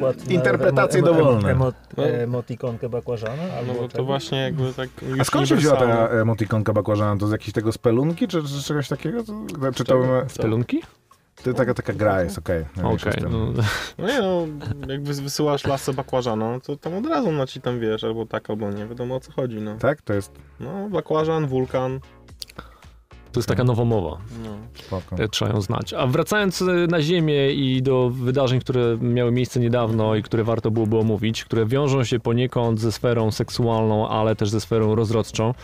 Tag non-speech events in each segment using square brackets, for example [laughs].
przykład na Interpretacje dowolne. Emo, emotikonkę bakłażana? Albo No bo to właśnie jakby tak A skąd się wzięła ta emotikonka bakłażana? To z jakiejś tego spelunki, czy, czy czegoś takiego? Czy to, Spelunki? to taka, taka gra jest, okej. Okay. Okej, no, No nie no, jak wys- wysyłasz lasce bakłażana, to tam od razu no ci tam wiesz, albo tak, albo nie, wiadomo o co chodzi, no. Tak? To jest No, bakłażan, wulkan, to jest taka nowomowa. no. E, Trzeba ją znać. A wracając e, na Ziemię i do wydarzeń, które miały miejsce niedawno i które warto byłoby omówić, które wiążą się poniekąd ze sferą seksualną, ale też ze sferą rozrodczą.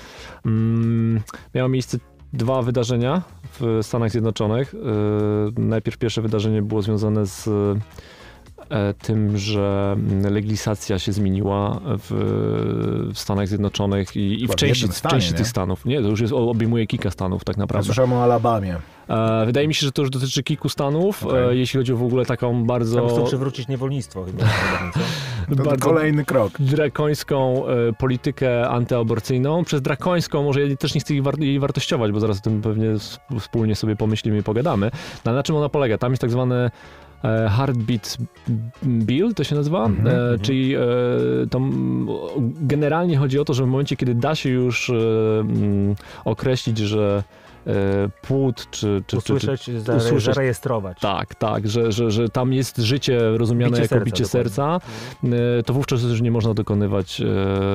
Mm, miało miejsce dwa wydarzenia w Stanach Zjednoczonych. E, Najpierw pierwsze wydarzenie było związane z tym, że legislacja się zmieniła w, w Stanach Zjednoczonych i, i w części, jednym w stanie, części tych stanów. Nie, to już jest, obejmuje kilka stanów tak Ja naprawdę. słyszałem o Alabamie. E, Wydaje mi się, że to już dotyczy kilku stanów, Okej. e, jeśli chodzi o w ogóle taką Tam chcą bardzo, przywrócić niewolnictwo chyba. [laughs] To, bardzo kolejny krok. drakońską e, politykę antyaborcyjną. Przez drakońską może ja też nie chcę jej, war- jej wartościować, bo zaraz o tym pewnie wspólnie sobie pomyślimy i pogadamy. No, na czym ona polega? Tam jest tak zwany e, Heartbeat Bill, to się nazywa, Mhm, e, mhm. czyli e, to generalnie chodzi o to, że w momencie, kiedy da się już e, mm, określić, że e, płód czy, czy, czy, czy Usłyszeć, zare, usłyszeć- zarejestrować. tak, tak, że, że, że tam jest życie rozumiane Bicie jako serca, bicie serca, e, to wówczas już nie można dokonywać e,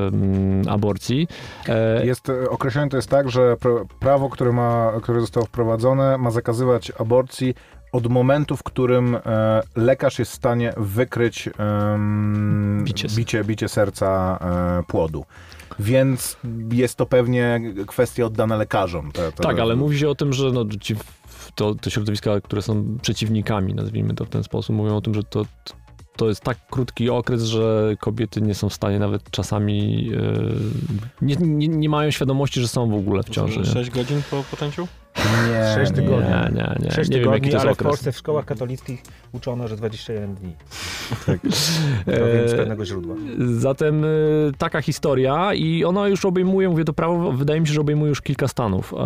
mm, aborcji. E, Jest e, określone to jest tak, że pra- prawo, które, ma, które zostało wprowadzone, ma zakazywać aborcji od momentu, w którym e, lekarz jest w stanie wykryć Bicie. bicie, bicie serca e, płodu. Więc jest to pewnie kwestia oddana lekarzom. To, to, tak, ale mówi się o tym, że no, ci, to, te środowiska, które są przeciwnikami, nazwijmy to w ten sposób, mówią o tym, że to, to jest tak krótki okres, że kobiety nie są w stanie nawet czasami, e, nie, nie, nie mają świadomości, że są w ogóle w ciąży. nie? 6 godzin po poczęciu? Nie, [laughs] Sześć nie, tygodni. Nie, nie, nie. Sześć nie wiem, jaki tygodni, to jest ale w. Polsce w szkołach katolickich uczono, że 21 dni. [laughs] E, To wiem z pewnego źródła. Zatem y, taka historia i ona już obejmuje, mówię to prawo, wydaje mi się, że obejmuje już kilka stanów. E,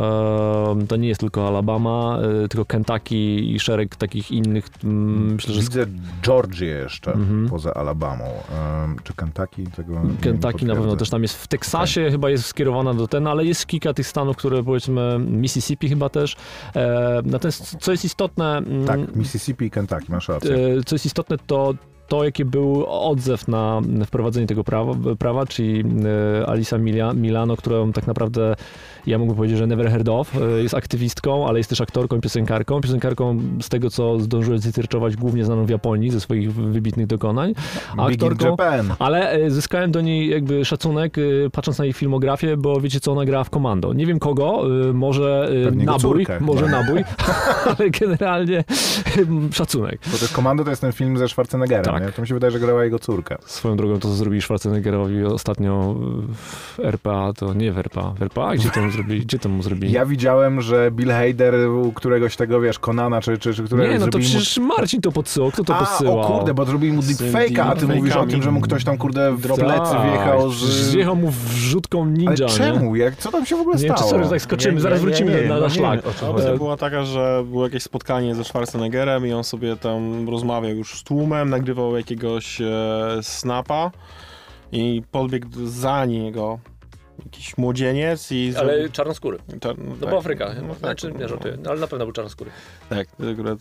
to nie jest tylko Alabama, tylko Kentucky i szereg takich innych, mm, myślę, że Widzę Georgię jeszcze Mhm. poza Alabamą. Czy Kentucky? Tego Kentucky na pewno też tam jest. W Teksasie chyba jest skierowana do ten, ale jest kilka tych stanów, które powiedzmy, Mississippi chyba też. E, natomiast co jest istotne, mm, Tak, Mississippi i Kentucky, masz rację. E, Co jest istotne, to to, jaki był odzew na wprowadzenie tego prawa, prawa czyli e, Alisa Mila, Milano, którą tak naprawdę ja mógłbym powiedzieć, że never heard of. E, Jest aktywistką, ale jest też aktorką i piosenkarką. Piosenkarką z tego, co zdążyłem zcyrczować, głównie znaną w Japonii ze swoich wybitnych dokonań. A aktorką, ale e, zyskałem do niej jakby szacunek, e, patrząc na jej filmografię, bo wiecie co, ona grała w komando. Nie wiem kogo, może Pewnie nabój, córkę. może Tak. nabój, [laughs] ale generalnie szacunek. Bo to Komando to jest ten film ze Schwarzeneggerem, Tak. nie? To mi się wydaje, że grała jego córka. Swoją drogą to, co zrobili Schwarzeneggerowi ostatnio w RPA, to nie w RPA. W RPA? Gdzie to [laughs] mu zrobili? Gdzie to mu zrobili? Ja widziałem, że Bill Hader u któregoś tego, wiesz, Konana, czy, czy, czy któregoś nie, no to zrobili mu... przecież Marcin to podsyłał. Kto to A, podsyłał? o kurde, bo zrobili mu deepfake'a, a ty mówisz o tym, że mu ktoś tam, kurde, w Drop- plecy Tak, wjechał z... Zjechał mu wrzutką ninja, Ale nie? czemu? Jak, co tam się w ogóle Nie stało? sorry, że tak skoczymy, Nie, zaraz nie, nie, wrócimy nie, na, na nie szlak. Opcja była taka, że było jakieś spotkanie ze Schwarzeneggerem i on sobie tam rozmawiał już z tłumem, nagrywał jakiegoś e, snapa i podbiegł za niego jakiś młodzieniec i... Ale czarnoskóry. Czar- No tak. bo Afryka. No tak, znaczy, nie no. żartuję, ale na pewno był czarnoskóry. Tak, to akurat...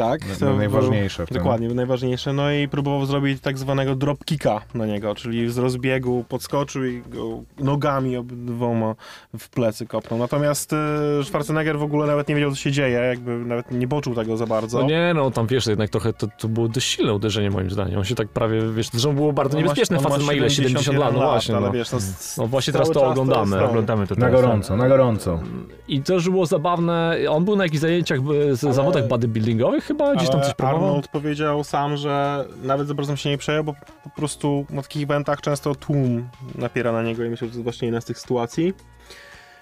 Tak, No, to no, był- najważniejsze w tym. Dokładnie, najważniejsze. No i próbował zrobić tak zwanego dropkicka na niego, czyli z rozbiegu podskoczył i go nogami obydwoma w plecy kopnął. Natomiast e, Schwarzenegger w ogóle nawet nie wiedział, co się dzieje, jakby nawet nie poczuł tego za bardzo. No nie, no tam wiesz, jednak trochę to, to było dość silne uderzenie moim zdaniem. On się tak prawie, wiesz, zresztą było bardzo On niebezpieczne. on ma Facet ma ile? 70 lat, no 71 właśnie. ale No. wiesz, no, No właśnie teraz to oglądamy. jest- Oglądamy to Na teraz. gorąco, na gorąco. I też było zabawne, on był na jakichś zajęciach, z Ale- zawodach bodybuildingowych chyba, gdzieś tam coś próbował. Arnold powiedział sam, że nawet za bardzo się nie przejął, bo po prostu na takich eventach często tłum napiera na niego i myślę, że to jest właśnie jedna z tych sytuacji.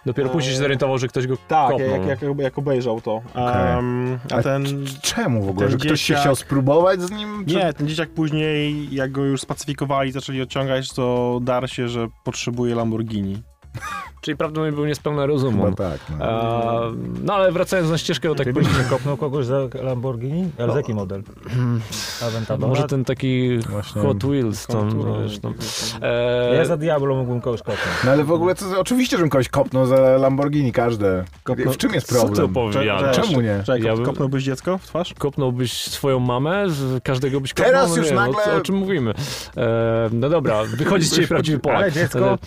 Dopiero później się zorientował, że ktoś go Tak, kopnął. jak, jak, jak obejrzał to. Okej. Em, a Ale ten... Czemu w ogóle? ten Że ktoś się dzieciak- chciał spróbować z nim? Czy... Nie, ten dzieciak później, jak go już spacyfikowali, zaczęli odciągać, to dar się, że potrzebuje Lamborghini. Czyli prawdopodobnie był niespełna rozumu. Chyba tak. No. A, no ale wracając na ścieżkę, tak Ty byś nie kopnął kogoś za Lamborghini? Ale z jaki model? [clears throat] Aventador? może ten taki Właśnie. Hot Wheels tam, wiesz, tam. jakieś- E, Ja za Diablo mógłbym kogoś kopnąć. No ale w ogóle, to, oczywiście, żebym kogoś kopnął za Lamborghini, każde. Kopnął- W czym jest co ty problem? opowiadasz? Czemu nie? Czekaj, Ja bym- kopnąłbyś dziecko w twarz? Kopnąłbyś swoją mamę, z każdego byś kopnął, Teraz no już nie, wiem, nagle- o, o czym mówimy. E, no dobra, wychodzi z ciebie prawdziwy Polak. Ale dziecko,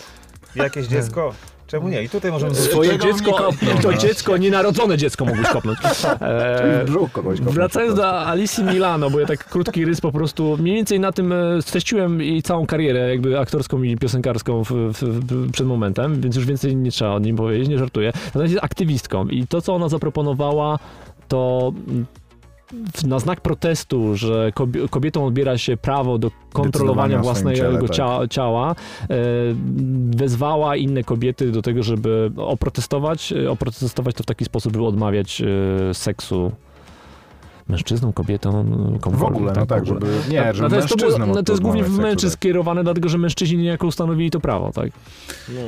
Wtedy- jakieś dziecko, czemu nie? I tutaj możemy... Bym dziecko, to dziecko, nienarodzone dziecko mógłbyś kopnąć. [laughs] E, W brzuch kogoś kopnął. Wracając do Alicji Milano, bo ja tak krótki rys po prostu mniej więcej na tym e, streściłem jej całą karierę jakby aktorską i piosenkarską w, w, w, przed momentem, więc już więcej nie trzeba o nim powiedzieć, nie żartuję. Natomiast jest aktywistką i to, co ona zaproponowała, to na znak protestu, że kobie- kobietom odbiera się prawo do kontrolowania własnego tak. cia- ciała, e, wezwała inne kobiety do tego, żeby oprotestować, e, oprotestować to w taki sposób, by odmawiać e, seksu mężczyznom, kobietom, W komukolwiek. ogóle, no tak, w ogóle. żeby... Nie, żeby Natomiast to, było, mężczyznom no to jest głównie w mężczyzn skierowane, dlatego że mężczyźni niejako ustanowili to prawo, tak? No.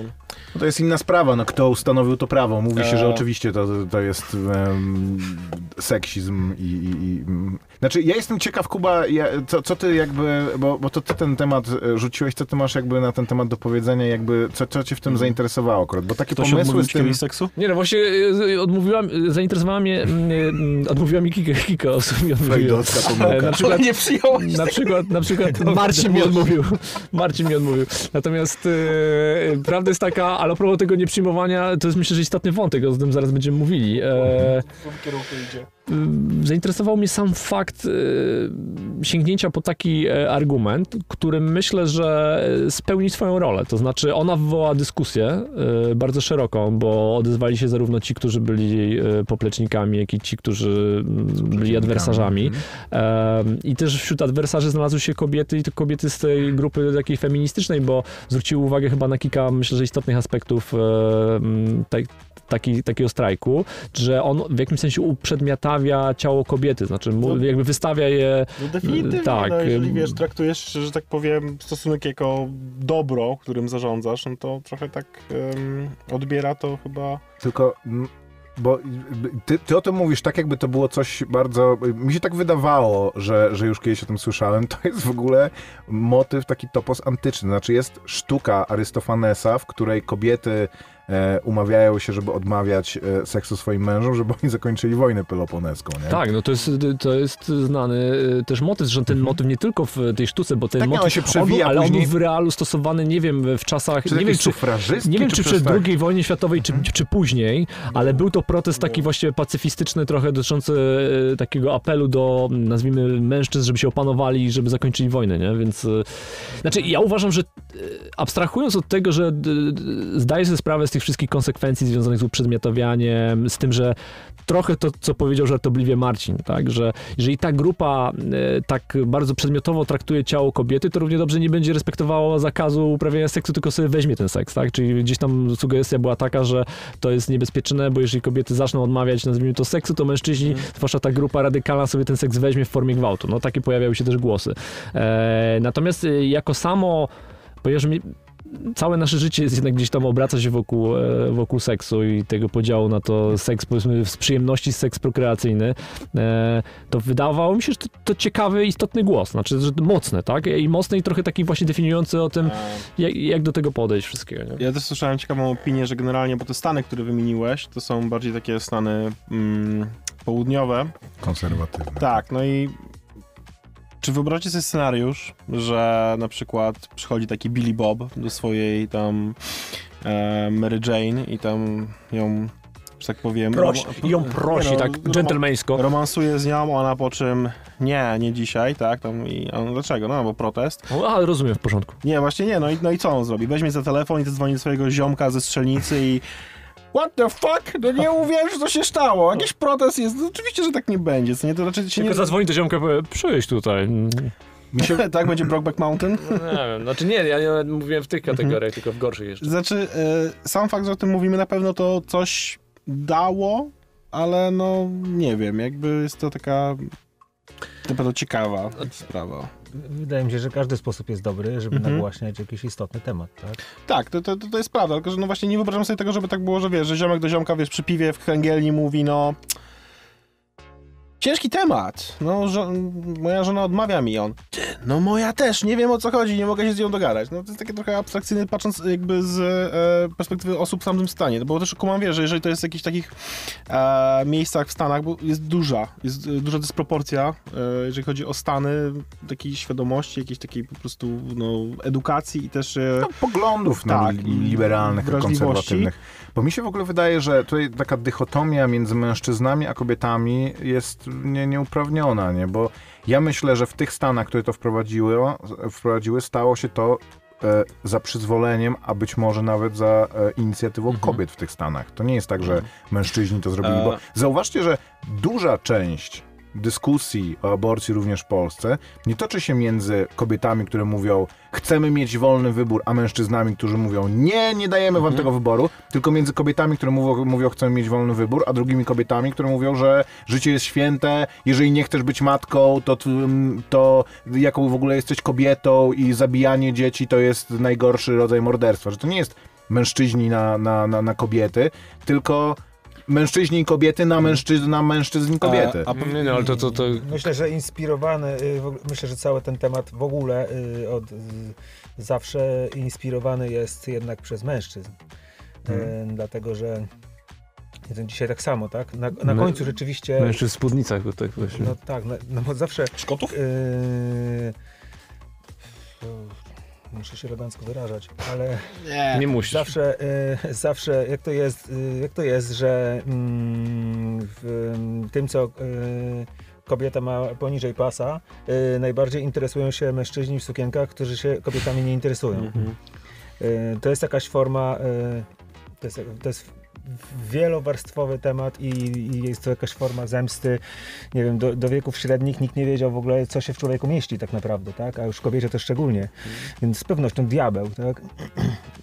No to jest inna sprawa, no kto ustanowił to prawo. Mówi się, że Eee. oczywiście to, to jest em, seksizm i, i, i... mm. Znaczy, ja jestem ciekaw, Kuba, ja, co, co ty jakby, bo, bo to ty ten temat e, rzuciłeś, co ty masz jakby na ten temat do powiedzenia, jakby, co, co cię w tym zainteresowało akurat, bo takie Ktoś pomysły z tym... seksu? Nie no, właśnie e, odmówiłam, e, zainteresowała mnie, mm, e, odmówiła mi Kika, Kika w sumie odmówiła. Freudowska pomyłka. Na przykład, nie przyjąłeś na przykład, na przykład [laughs] Marcin mi odmówił. [laughs] Marcin mi odmówił. Natomiast e, prawda jest taka, ale a propos tego nieprzyjmowania, to jest myślę, że istotny wątek, o tym zaraz będziemy mówili. E, W kierunku idzie. Y, zainteresował mnie sam fakt y, sięgnięcia po taki e, argument, który myślę, że spełni swoją rolę. To znaczy, ona wywołała dyskusję y, bardzo szeroką, bo odezwali się zarówno ci, którzy byli poplecznikami, jak i ci, którzy byli adwersarzami. Em, I też wśród adwersarzy znalazły się kobiety i to kobiety z tej grupy takiej feministycznej, bo zwróciły uwagę chyba na kilka, myślę, że istotnych aspektów taki, takiego strajku, że on w jakimś sensie uprzedmiotawia ciało kobiety, znaczy mu, No. jakby wystawia je No definitywnie, Tak, no, jeżeli wiesz, traktujesz, że tak powiem, stosunek jako dobro, którym zarządzasz, no to trochę tak em, odbiera to chyba... Tylko, bo ty, ty o tym mówisz tak, jakby to było coś bardzo... Mi się tak wydawało, że, że już kiedyś o tym słyszałem. To jest w ogóle motyw taki topos antyczny. Znaczy jest sztuka Arystofanesa, w której kobiety e, umawiają się, żeby odmawiać e, seksu swoim mężom, żeby oni zakończyli wojnę peloponeską, nie? Tak, no to jest, to jest znany y, też motyw, że ten motyw nie tylko w tej sztuce, bo ten Tak, motyw, on się przewija ale on później. był w realu stosowany, nie wiem, w czasach, Czy nie wiem, czy, nie wiem, czy, przez przed tak- II wojnie światowej, czy, czy później, ale był to protest taki właśnie pacyfistyczny, trochę dotyczący e, takiego apelu do, nazwijmy, mężczyzn, żeby się opanowali, żeby zakończyli wojnę, nie? Więc, e, znaczy, ja uważam, że e, abstrahując od tego, że zdaję sobie sprawę z tych wszystkich konsekwencji związanych z uprzedmiotowianiem, z tym, że trochę to, co powiedział żartobliwie Marcin, tak, że jeżeli ta grupa e, tak bardzo przedmiotowo traktuje ciało kobiety, to równie dobrze nie będzie respektowała zakazu uprawiania seksu, tylko sobie weźmie ten seks, tak, czyli gdzieś tam sugestia była taka, że to jest niebezpieczne, bo jeżeli kobiety zaczną odmawiać, nazwijmy to seksu, to mężczyźni, zwłaszcza ta grupa radykalna sobie ten seks weźmie w formie gwałtu, no takie pojawiały się też głosy. E, natomiast e, jako samo, ponieważ mi, całe nasze życie jest jednak gdzieś tam obraca się wokół, e, wokół seksu i tego podziału na to seks, powiedzmy, z przyjemności seks prokreacyjny, e, to wydawało mi się, że to, to ciekawy, istotny głos, znaczy, że mocny, tak? I mocny i trochę taki właśnie definiujący o tym, jak, jak do tego podejść wszystkiego, nie? Ja też słyszałem ciekawą opinię, że generalnie, bo te Stany, które wymieniłeś, to są bardziej takie Stany mm, południowe. Konserwatywne. Tak, no i czy wyobraźcie sobie scenariusz, że na przykład przychodzi taki Billy Bob do swojej tam e, Mary Jane i tam ją, że tak powiem... Prosi, rom- ją prosi, no, tak dżentelmeńsko. Romansuje z nią, ona po czym nie, nie dzisiaj, tak, tam i on, dlaczego? No, bo protest. Ale rozumiem, w porządku. Nie, właśnie nie, no i, no i co on zrobi? Weźmie za telefon i zadzwoni do swojego ziomka ze strzelnicy i What the fuck? No nie uwierzysz, co się stało. Jakiś protest jest. No, oczywiście, że tak nie będzie. Co nie, to raczej się nie... Tylko zadzwoni do ziomka powie, przyjdź tutaj. Się, [laughs] tak będzie Brokeback Mountain? Nie wiem, znaczy nie, ja nie mówiłem w tych kategoriach, tylko w gorszych jeszcze. Znaczy, e, sam fakt, że o tym mówimy, na pewno to coś dało, ale no nie wiem, jakby jest to taka na pewno ciekawa sprawa. Wydaje mi się, że każdy sposób jest dobry, żeby Mhm. nagłaśniać jakiś istotny temat, tak? Tak, to, to, to jest prawda, tylko że no właśnie nie wyobrażam sobie tego, żeby tak było, że wiesz, że ziomek do ziomka, wiesz, przy piwie w kręgielni mówi, no... Ciężki temat. No, żo- moja żona odmawia mi on. Ty, no moja też, nie wiem o co chodzi, nie mogę się z nią dogadać. No to jest takie trochę abstrakcyjne, patrząc jakby z e, perspektywy osób w samym stanie. No, bo też kumam, wiesz, że jeżeli to jest w jakichś takich e, miejscach w Stanach, bo jest duża, jest e, duża dysproporcja, e, jeżeli chodzi o stany takiej świadomości, jakiejś takiej po prostu, no, edukacji i też... E, no, poglądów Tak, liberalnych, konserwatywnych. Bo mi się w ogóle wydaje, że tutaj taka dychotomia między mężczyznami a kobietami jest nie, nieuprawniona, nie? Bo ja myślę, że w tych stanach, które to wprowadziły, wprowadziły stało się to e, za przyzwoleniem, a być może nawet za e, inicjatywą Mhm. kobiet w tych stanach. To nie jest tak, że mężczyźni to zrobili, E. bo zauważcie, że duża część dyskusji o aborcji również w Polsce nie toczy się między kobietami, które mówią chcemy mieć wolny wybór, a mężczyznami, którzy mówią nie, nie dajemy wam tego wyboru, tylko między kobietami, które mówią, mówią chcemy mieć wolny wybór, a drugimi kobietami, które mówią, że życie jest święte, jeżeli nie chcesz być matką, to, to jaką w ogóle jesteś kobietą i zabijanie dzieci to jest najgorszy rodzaj morderstwa, że to nie jest mężczyźni na, na, na, na kobiety, tylko mężczyźni i kobiety na mężczyzn, na mężczyzn i kobiety. A, a Nie, nie, ale to, to, to Myślę, że inspirowany, y, myślę, że cały ten temat w ogóle y, od y, zawsze inspirowany jest jednak przez mężczyzn. Y, Dlatego, że dzisiaj tak samo, tak? Na, na My- końcu rzeczywiście. mężczyzn w spódnicach, bo tak właśnie. No tak, no, no bo zawsze. Szkotów? Yy, muszę się elegancko wyrażać, ale Nie. Nie musisz. zawsze, yy, zawsze jak to jest, yy, jak to jest, że mm, w mm, tym, co yy, kobieta ma poniżej pasa, najbardziej interesują się mężczyźni w sukienkach, którzy się kobietami nie interesują. Mhm. Y, To jest jakaś forma, y, to jest, to jest wielowarstwowy temat i, i jest to jakaś forma zemsty. Nie wiem, do, do wieków średnich nikt nie wiedział w ogóle, co się w człowieku mieści tak naprawdę, tak? A już kobiecie to szczególnie. Więc z pewnością diabeł, tak?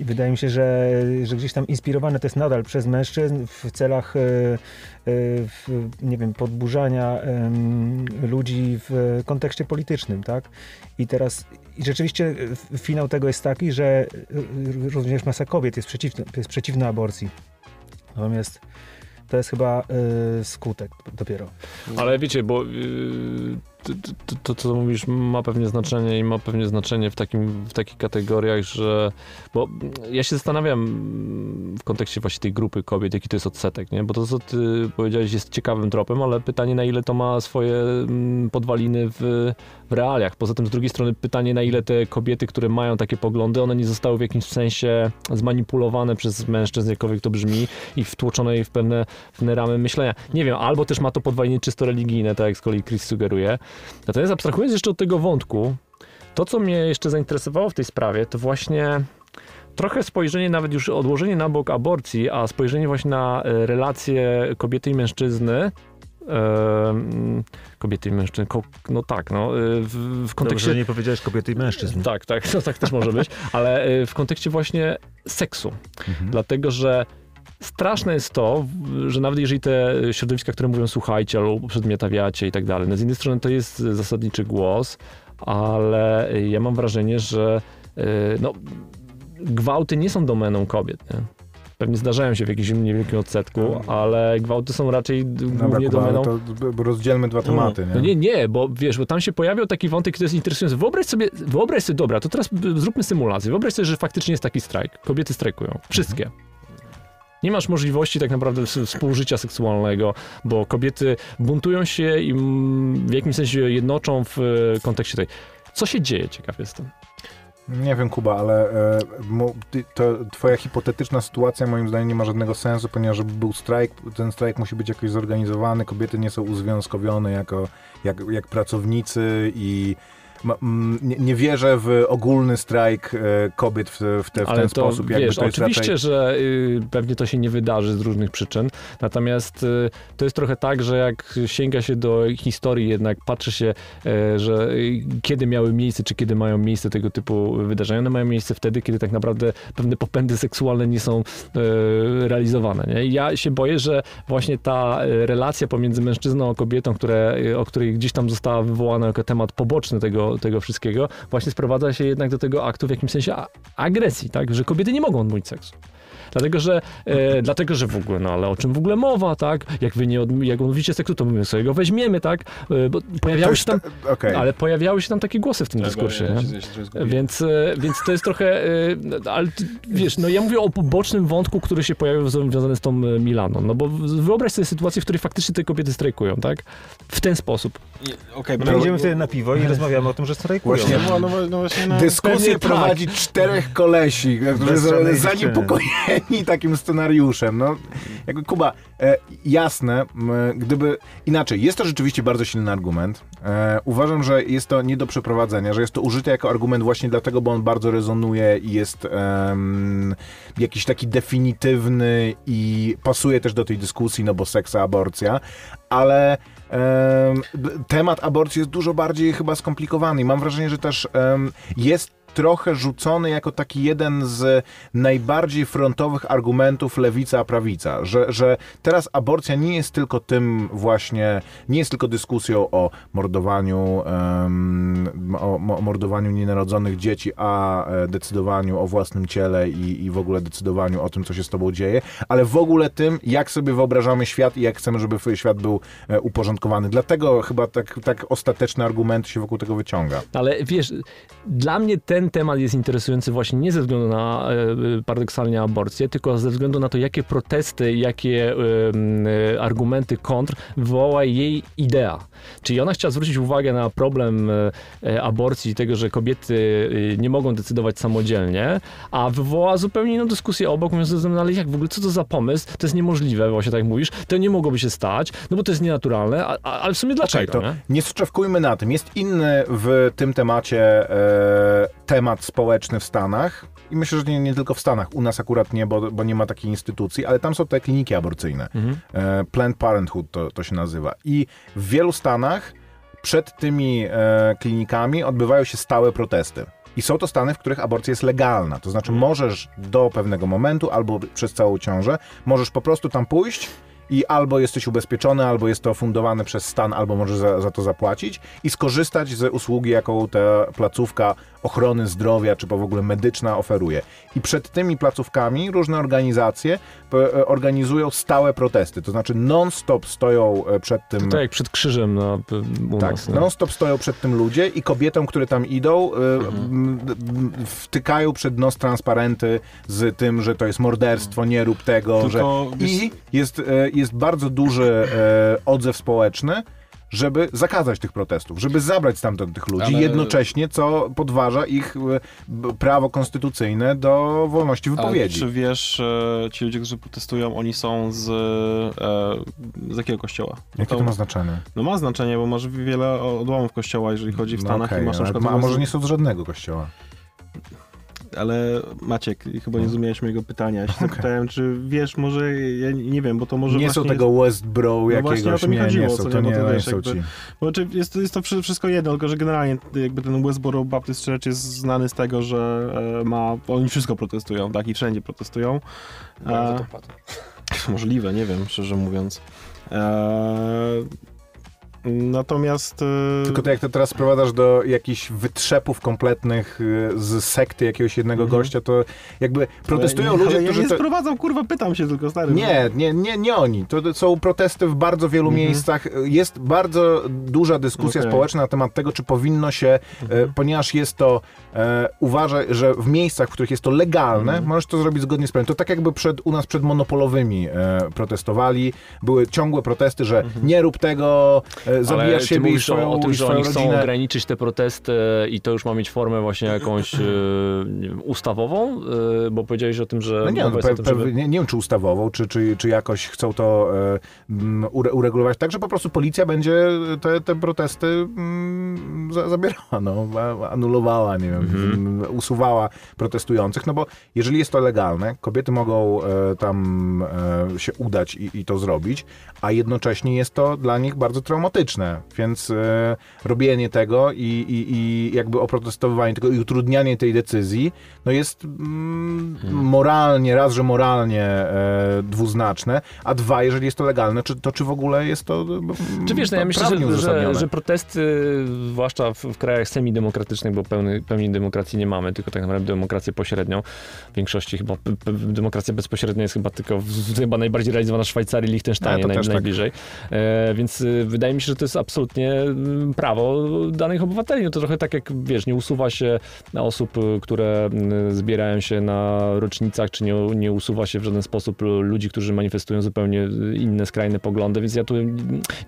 I wydaje mi się, że, że gdzieś tam inspirowane to jest nadal przez mężczyzn w celach, y, y, w, nie wiem, podburzania ludzi w kontekście politycznym, tak? I teraz, i rzeczywiście finał tego jest taki, że również masa kobiet jest jest przeciwna aborcji. Natomiast to jest chyba y, skutek dopiero. Ale wiecie, bo yy, to, to, co mówisz, ma pewnie znaczenie i ma pewnie znaczenie w, takim, w takich kategoriach, że. Bo ja się zastanawiam w kontekście właśnie tej grupy kobiet, jaki to jest odsetek, nie? Bo to, co ty powiedziałeś, jest ciekawym tropem, ale pytanie, na ile to ma swoje mm, podwaliny w realiach. Poza tym, z drugiej strony, pytanie, na ile te kobiety, które mają takie poglądy, one nie zostały w jakimś sensie zmanipulowane przez mężczyzn, jakkolwiek to brzmi, i wtłoczone jej w pewne, pewne ramy myślenia. Nie wiem, albo też ma to podwaliny czysto religijne, tak jak z kolei Chris sugeruje. Natomiast abstrahując jeszcze od tego wątku, to, co mnie jeszcze zainteresowało w tej sprawie, to właśnie trochę spojrzenie, nawet już odłożenie na bok aborcji, a spojrzenie właśnie na e, relacje kobiety i mężczyzny. E, kobiety i mężczyzn, no tak, no, e, w, w Dobrze, kontekście... że nie powiedziałeś kobiety i mężczyzn. Tak, tak, [laughs] no tak też może być, ale e, w kontekście właśnie seksu. Mhm. Dlatego, że straszne jest to, że nawet jeżeli te środowiska, które mówią słuchajcie albo uprzedmiotawiacie i tak dalej, no z jednej strony to jest zasadniczy głos, ale ja mam wrażenie, że e, no, gwałty nie są domeną kobiet. Nie? Pewnie zdarzają się w jakimś niewielkim odsetku, ale gwałty są raczej Dobra, głównie domeną... to rozdzielmy dwa tematy, nie? No nie, nie, bo wiesz, bo tam się pojawiał taki wątek, który jest interesujący. Wyobraź sobie, wyobraź sobie, dobra, to teraz zróbmy symulację. Wyobraź sobie, że faktycznie jest taki strajk. Kobiety strajkują. Wszystkie. Nie masz możliwości tak naprawdę współżycia seksualnego, bo kobiety buntują się i mm, w jakimś sensie jednoczą w e, kontekście tej. Co się dzieje, ciekaw jestem. Nie wiem, Kuba, ale e, to twoja hipotetyczna sytuacja moim zdaniem nie ma żadnego sensu, ponieważ żeby był strajk, ten strajk musi być jakoś zorganizowany, kobiety nie są uzwiązkowione jako, jak, jak pracownicy i nie, nie wierzę w ogólny strajk e, kobiet w, w, te, w ten to sposób. Jakby wiesz, to jest oczywiście, raczej... że y, pewnie to się nie wydarzy z różnych przyczyn, natomiast y, to jest trochę tak, że jak sięga się do historii, jednak patrzy się, e, że y, kiedy miały miejsce, czy kiedy mają miejsce tego typu wydarzenia. One mają miejsce wtedy, kiedy tak naprawdę pewne popędy seksualne nie są e, realizowane. Nie? Ja się boję, że właśnie ta relacja pomiędzy mężczyzną a kobietą, które, o której gdzieś tam została wywołana jako temat poboczny tego tego, wszystkiego właśnie sprowadza się jednak do tego aktu w jakimś sensie agresji, tak? Że kobiety nie mogą odmówić seksu. Dlatego, że, e, dlatego, że w ogóle, no ale o czym w ogóle mowa, tak? Jak wy nie odm- jak odmówicie seksu, to my sobie go weźmiemy, tak? E, bo pojawiały się tam, ta- Okej. ale pojawiały się tam takie głosy w tym dyskursie, nie? Więc, e, więc to jest trochę, e, no, ale wiesz, no ja mówię o bocznym wątku, który się pojawił związany z tą e, Milaną, no bo wyobraź sobie sytuację, w której faktycznie te kobiety strajkują, tak? W ten sposób. Okej, My idziemy wtedy na piwo i rozmawiamy o tym, że strajkują. Właśnie, No, no, no właśnie no, Dyskusję pewnie tak. prowadzi czterech kolesi, którzy Bez [laughs] zaniepokojeni takim scenariuszem. No, jakby Kuba, e, jasne, m, gdyby inaczej, jest to rzeczywiście bardzo silny argument. E, uważam, że jest to nie do przeprowadzenia, że jest to użyte jako argument właśnie dlatego, bo on bardzo rezonuje i jest jakiś taki definitywny i pasuje też do tej dyskusji, no bo seks, aborcja, ale temat aborcji jest dużo bardziej chyba skomplikowany i mam wrażenie, że też jest trochę rzucony jako taki jeden z najbardziej frontowych argumentów lewica-prawica, że, że teraz aborcja nie jest tylko tym właśnie, nie jest tylko dyskusją o mordowaniu, em, o, o mordowaniu nienarodzonych dzieci, a e, decydowaniu o własnym ciele i, i w ogóle decydowaniu o tym, co się z tobą dzieje, ale w ogóle tym, jak sobie wyobrażamy świat i jak chcemy, żeby świat był e, uporządkowany. Dlatego chyba tak, tak ostateczny argument się wokół tego wyciąga. Ale wiesz, dla mnie ten temat jest interesujący właśnie nie ze względu na e, paradoksalnie aborcję, tylko ze względu na to, jakie protesty, jakie e, e, argumenty kontr wywoła jej idea. Czyli ona chciała zwrócić uwagę na problem aborcji, tego, że kobiety nie mogą decydować samodzielnie, a wywołała zupełnie inną dyskusję obok, mówiąc, no ale jak w ogóle, co to za pomysł? To jest niemożliwe, właśnie tak mówisz, to nie mogłoby się stać, no bo to jest nienaturalne, ale w sumie dlaczego, Okej, to nie? nie soczewkujmy na tym. Jest inny w tym temacie e, temat społeczny w Stanach. I myślę, że nie, nie tylko w Stanach. U nas akurat nie, bo, bo nie ma takiej instytucji, ale tam są te kliniki aborcyjne. Mhm. E, Planned Parenthood to, to się nazywa. I w wielu Stanach przed tymi e, klinikami odbywają się stałe protesty. I są to stany, w których aborcja jest legalna. To znaczy, możesz do pewnego momentu albo przez całą ciążę, możesz po prostu tam pójść i albo jesteś ubezpieczony, albo jest to fundowane przez stan, albo możesz za, za to zapłacić i skorzystać z usługi, jaką ta placówka ochrony zdrowia, czy w ogóle medyczna oferuje. I przed tymi placówkami różne organizacje e, organizują stałe protesty. To znaczy non-stop stoją e, przed tym... To tak jak przed krzyżem na, u Tak, nas. nie? non-stop stoją przed tym ludzie i kobietom, które tam idą, y, Mhm. wtykają przed nos transparenty z tym, że to jest morderstwo, nie rób tego, Tylko, że... I jest, e, jest bardzo duży e, odzew społeczny, żeby zakazać tych protestów, żeby zabrać stamtąd tych ludzi, Ale- jednocześnie co podważa ich e, prawo konstytucyjne do wolności wypowiedzi. Czy wiesz, e, ci ludzie, którzy protestują, oni są z, e, z jakiego kościoła? No Jakie to ma znaczenie? No ma znaczenie, bo masz wiele odłamów kościoła, jeżeli chodzi w No Stanach okej, i masz na ale- przykład... a może nie są z żadnego kościoła? Ale Maciek, chyba nie zrozumiałeś mojego pytania. Ja się zapytałem, czy wiesz, może, ja nie wiem, bo to może nie właśnie są tego Westboro No właśnie jakiegoś, o to mi nie, chodziło, nie co są, nie, to nie, to nie wiesz, są jakby- ci. Bo czy jest, jest to wszy- wszystko jedno, tylko że generalnie jakby ten Westboro Baptist Church jest znany z tego, że e, ma, oni wszystko protestują, tak, i wszędzie protestują. Bardzo E, to [laughs] możliwe, nie wiem, szczerze mówiąc. E, natomiast... E, Tylko to jak to teraz sprowadzasz do jakichś wytrzepów kompletnych y, z sekty jakiegoś jednego Mhm. gościa, to jakby protestują ludzie, którzy... Ja nie to... sprowadzam, kurwa, pytam się tylko, stary. Nie, nie, nie, nie oni. To są protesty w bardzo wielu Mhm. miejscach. Jest bardzo duża dyskusja Okej. społeczna na temat tego, czy powinno się, Mhm. e, ponieważ jest to, e, uważaj, że w miejscach, w których jest to legalne, Mhm. możesz to zrobić zgodnie z prawem. To tak jakby przed, u nas przed monopolowymi e, protestowali. Były ciągłe protesty, że Mhm. nie rób tego, e, Ale zabijasz ty siebie i swoją, o, o tym, że oni chcą ograniczyć te protesty i to już ma mieć formę właśnie jakąś e, wiem, ustawową, e, bo powiedziałeś o tym, że No nie, no, pe, tym, żeby... nie, nie wiem, czy ustawową, czy, czy, czy jakoś chcą to e, ure, uregulować tak, że po prostu policja będzie te, te protesty mm, za, zabierała, no, anulowała, nie wiem, Mhm. usuwała protestujących, no bo jeżeli jest to legalne, kobiety mogą e, tam e, się udać i, i to zrobić, a jednocześnie jest to dla nich bardzo traumatyczne. Problematyczne, więc e, robienie tego i, i, i jakby oprotestowanie tego i utrudnianie tej decyzji, no jest mm, moralnie, raz, że moralnie e, dwuznaczne, a dwa, jeżeli jest to legalne, czy, to czy w ogóle jest to mm, Czy wiesz, no ja myślę, że, że, że protesty, zwłaszcza w, w krajach semidemokratycznych, bo pełny, pełni demokracji nie mamy, tylko tak naprawdę demokrację pośrednią. W większości chyba demokracja bezpośrednia jest chyba tylko w, chyba najbardziej realizowana w Szwajcarii, Liechtensteinie, to naj, tak. najbliżej. E, więc y, wydaje mi się, że to jest absolutnie mm, prawo danych obywateli. No to trochę tak jak, wiesz, nie usuwa się osób, y, które mm, zbierają się na rocznicach, czy nie, nie usuwa się w żaden sposób ludzi, którzy manifestują zupełnie inne, skrajne poglądy, więc ja tu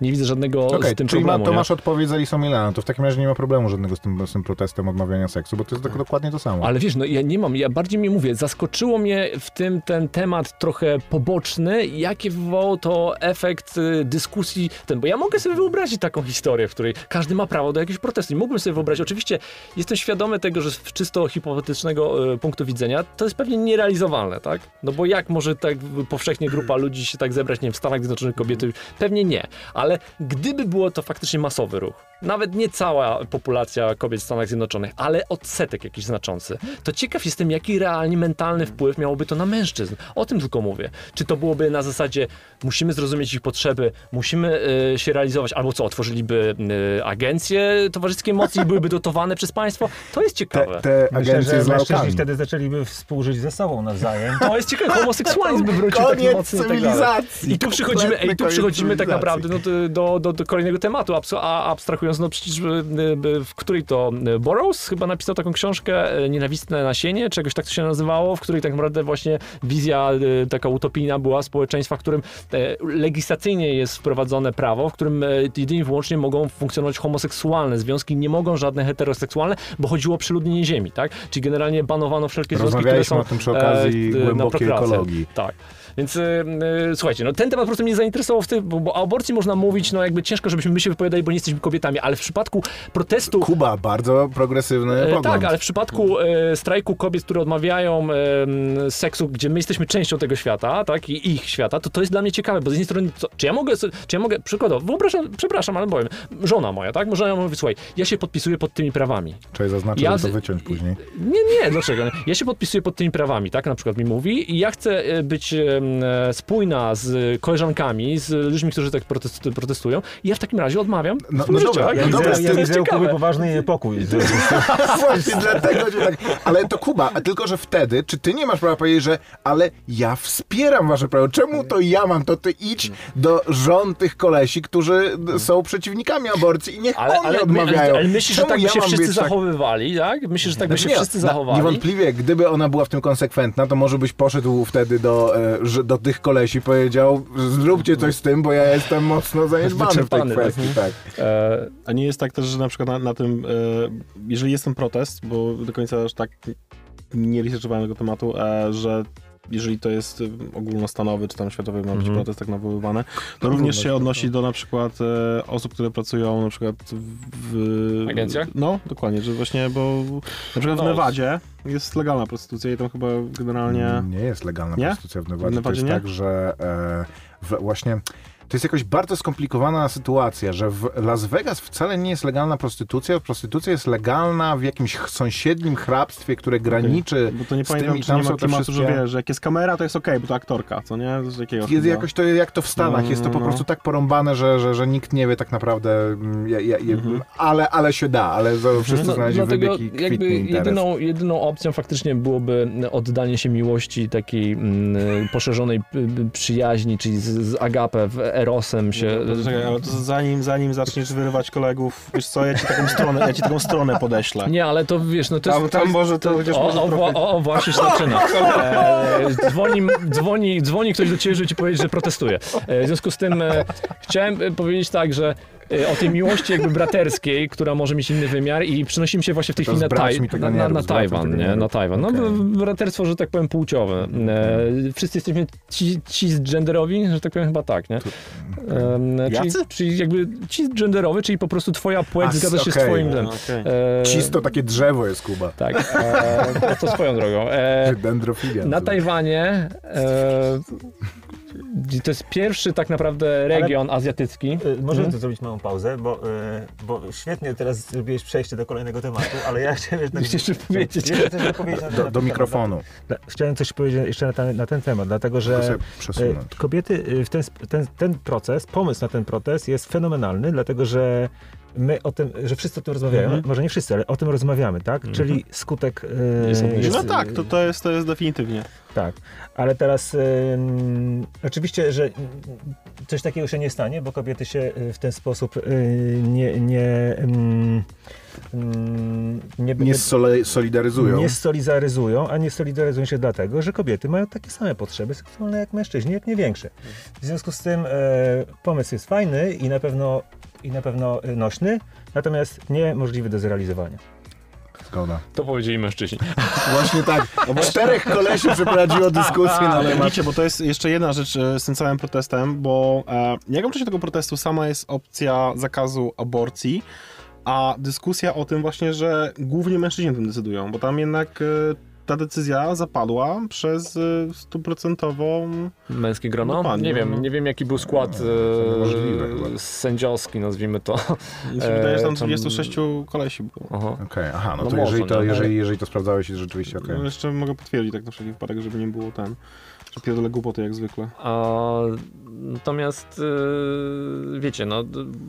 nie widzę żadnego Okej, z tym czyli ma, problemu. to nie? masz odpowiedź za Elisą to w takim razie nie ma problemu żadnego z tym, z tym protestem odmawiania seksu, bo to jest tak dokładnie to samo. Ale wiesz, no ja nie mam, ja bardziej mi mówię, zaskoczyło mnie w tym ten temat trochę poboczny, jaki wywołał to efekt y, dyskusji ten, bo ja mogę sobie wyobrazić taką historię, w której każdy ma prawo do jakiegoś protestu. I mógłbym sobie wyobrazić, oczywiście jestem świadomy tego, że z czysto hipotetycznego y, punktu widzenia to jest pewnie nierealizowalne, tak? No bo jak może tak powszechnie grupa ludzi się tak zebrać, nie wiem, w Stanach Zjednoczonych kobiety? Pewnie nie, ale gdyby było to faktycznie masowy ruch, nawet nie cała populacja kobiet w Stanach Zjednoczonych, ale odsetek jakiś znaczący, to ciekaw jestem, jaki realnie mentalny wpływ miałoby to na mężczyzn. O tym tylko mówię. Czy to byłoby na zasadzie, musimy zrozumieć ich potrzeby, musimy y, się realizować, albo co, otworzyliby y, agencje towarzyskie mocy i byłyby dotowane przez państwo? To jest Te, ciekawe. te Myślę, agencje że z mężczyźni wtedy zaczęliby współżyć ze sobą nawzajem. To jest ciekawe, homoseksualizm by wrócił Koniec tak dalej. cywilizacji. I tu przychodzimy, ej, tu przychodzimy tak naprawdę no, do, do, do, kolejnego tematu, a abstrahując, no przecież y, y, w której to Burroughs chyba napisał taką książkę Nienawistne nasienie, czegoś tak to się nazywało, w której tak naprawdę właśnie wizja taka utopijna była społeczeństwa, w którym legislacyjnie jest wprowadzone prawo, w którym jedynie i wyłącznie mogą funkcjonować homoseksualne związki, nie mogą żadne heteroseksualne, bo chodziło o przeludnienie ziemi, tak? Czyli generalnie banowano wszelkie związki, które są o tym przy okazji e, na głębokiej ekologii. Tak. Więc y, y, słuchajcie, no ten temat po prostu mnie zainteresował, w tym, bo, bo o aborcji można mówić, no jakby ciężko, żebyśmy my się wypowiadali, bo nie jesteśmy kobietami, ale w przypadku protestu... Kuba, bardzo progresywny e, pogląd. tak, ale w przypadku e, strajku kobiet, które odmawiają e, seksu, gdzie my jesteśmy częścią tego świata, tak, i ich świata, to to jest dla mnie ciekawe, bo z jednej strony, co, czy ja mogę, czy ja mogę, przykładowo, wyobrażam, przepraszam, ale powiem, żona moja, tak, może ja mówię, słuchaj, ja się podpisuję pod tymi prawami, Czyli zaznaczę, Ja to wyciąć później. nie, nie, dlaczego? Ja się podpisuję pod tymi prawami, tak na przykład mi mówi i ja chcę e, być e, spójna z koleżankami, z ludźmi, którzy tak protest, protestują i ja w takim razie odmawiam No- no dobra, ja Ja dobra, ja Kuby ciekawe. poważny niepokój. [laughs] [laughs] Właśnie dlatego cię tak... Ale to Kuba, a tylko, że wtedy, czy ty nie masz prawa powiedzieć, że ale ja wspieram wasze prawo, czemu to ja mam, to ty idź do żon tych kolesi, którzy są przeciwnikami aborcji i niech Ale, oni ale, odmawiają. ale, ale myślisz, że tak by ja się wszyscy tak- zachowywali, tak? Myślisz, że tak by Znaczy się nie, wszyscy zachowali? Niewątpliwie, gdyby ona była w tym konsekwentna, to może byś poszedł wtedy do, e, że- do tych kolesi powiedział, zróbcie coś z tym, bo ja jestem mocno zaniedbany w tej Wyczerpany, tak. kwestii. Tak. E, A nie jest tak też, że na przykład na, na tym, e, jeżeli jest ten protest, bo do końca aż tak nie researchowałem tego tematu, e, że jeżeli to jest e, ogólnostanowy, czy tam światowy ma być Mhm. protest tak nawoływany, to również się odnosi do na przykład e, osób, które pracują na przykład w... Agencjach? No, dokładnie, że właśnie, bo na przykład w No. Nevadzie jest legalna prostytucja i tam chyba generalnie... Nie jest legalna Nie? prostytucja w Nevadzie. W To Nevadzie jest nie? tak, że e, w, właśnie to jest jakoś bardzo skomplikowana sytuacja, że w Las Vegas wcale nie jest legalna prostytucja. Prostytucja jest legalna w jakimś sąsiednim hrabstwie, które graniczy Bo to nie z pamiętam, i czy tam nie ma klimatu, że wszystkie- wiesz, że jak jest kamera, to jest okej, bo to aktorka, co nie? Z jakiego Jest jakoś to jak to w Stanach, No, jest to po no. prostu tak porąbane, że, że, że nikt nie wie tak naprawdę, mm, ja, ja, ja, Mhm. ale, ale się da, ale za- wszyscy No, znaleźli dlatego wybieg i jakby interes. jedyną, jedyną opcją faktycznie byłoby oddanie się miłości takiej mm, poszerzonej przyjaźni, czyli z, z Agapę, w Erosem się... No, to, czekaj, ale to zanim, zanim zaczniesz wyrywać kolegów, wiesz co, ja ci taką stronę, ja ci taką stronę podeślę. Nie, ale to wiesz, no to jest... Tam, może to o, może o, trochę... o, o, właśnie się zaczyna. [laughs] E, dzwoni, dzwoni, dzwoni ktoś do ciebie, żeby ci powiedzieć, że protestuje. E, w związku z tym e, chciałem powiedzieć tak, że o tej miłości jakby braterskiej, która może mieć inny wymiar i przenosimy się właśnie w tej To chwili na, z taj, na, na, na z Tajwan, nie. Na Tajwan. No, Okej. b- braterstwo, że tak powiem, płciowe. E, wszyscy jesteśmy ci, cisgenderowi, że tak powiem chyba tak, nie? Em, czyli, Jacy? czyli jakby cisgenderowy, czyli po prostu twoja płeć A, zgadza się z okej. twoim... No, okej. E, Cisto takie drzewo jest Kuba. Tak, e, to swoją drogą. E, Dendrofilia. na. Tajwanie e, To jest pierwszy tak naprawdę region azjatycki. Y, Możemy tu zrobić małą pauzę, bo, y, bo świetnie teraz zrobiłeś przejście do kolejnego tematu, ale ja chciałem jednak... Jeszcze powiedzieć. Jeszcze coś dopowiedzieć Do, do mikrofonu. Chciałem coś powiedzieć jeszcze na ten, na ten temat, dlatego że y, kobiety, w ten, ten, ten proces, pomysł na ten proces jest fenomenalny, dlatego że my o tym, że wszyscy o tym rozmawiają, Mhm. może nie wszyscy, ale o tym rozmawiamy, tak? Mhm. Czyli skutek y, Jest obniżony. No tak, to, to, jest, to jest definitywnie. Tak, ale teraz ym, oczywiście, że coś takiego się nie stanie, bo kobiety się y, w ten sposób y, nie, nie, nie, Nie solidaryzują. nie solidaryzują, a nie solidaryzują się dlatego, że kobiety mają takie same potrzeby seksualne jak mężczyźni, jak nie większe. W związku z tym e, pomysł jest fajny i na pewno, i na pewno y, nośny, natomiast niemożliwy do zrealizowania. Zgoda. To powiedzieli mężczyźni. [laughs] Właśnie tak. Czterech kolesi przeprowadziło dyskusję na temat... widzicie, bo to jest jeszcze jedna rzecz e, z tym całym protestem, bo e, jaką czasie tego protestu sama jest opcja zakazu aborcji, a dyskusja o tym właśnie, że głównie mężczyźni o tym decydują, bo tam jednak e, ta decyzja zapadła przez e, stuprocentową... Męskie grono? Nie wiem, no. nie wiem jaki był skład e, Możliwe chyba. sędziowski, nazwijmy to. Mi się wydaje, że tam E, tam- 26 kolesi było. Aha. Okej, aha, no, No to, może, jeżeli, to no. jeżeli, jeżeli to sprawdzałeś, to rzeczywiście okej. No, jeszcze mogę potwierdzić tak na wszelki wypadek, żeby nie było ten, pierdolę głupoty jak zwykle. A, natomiast e, wiecie, no,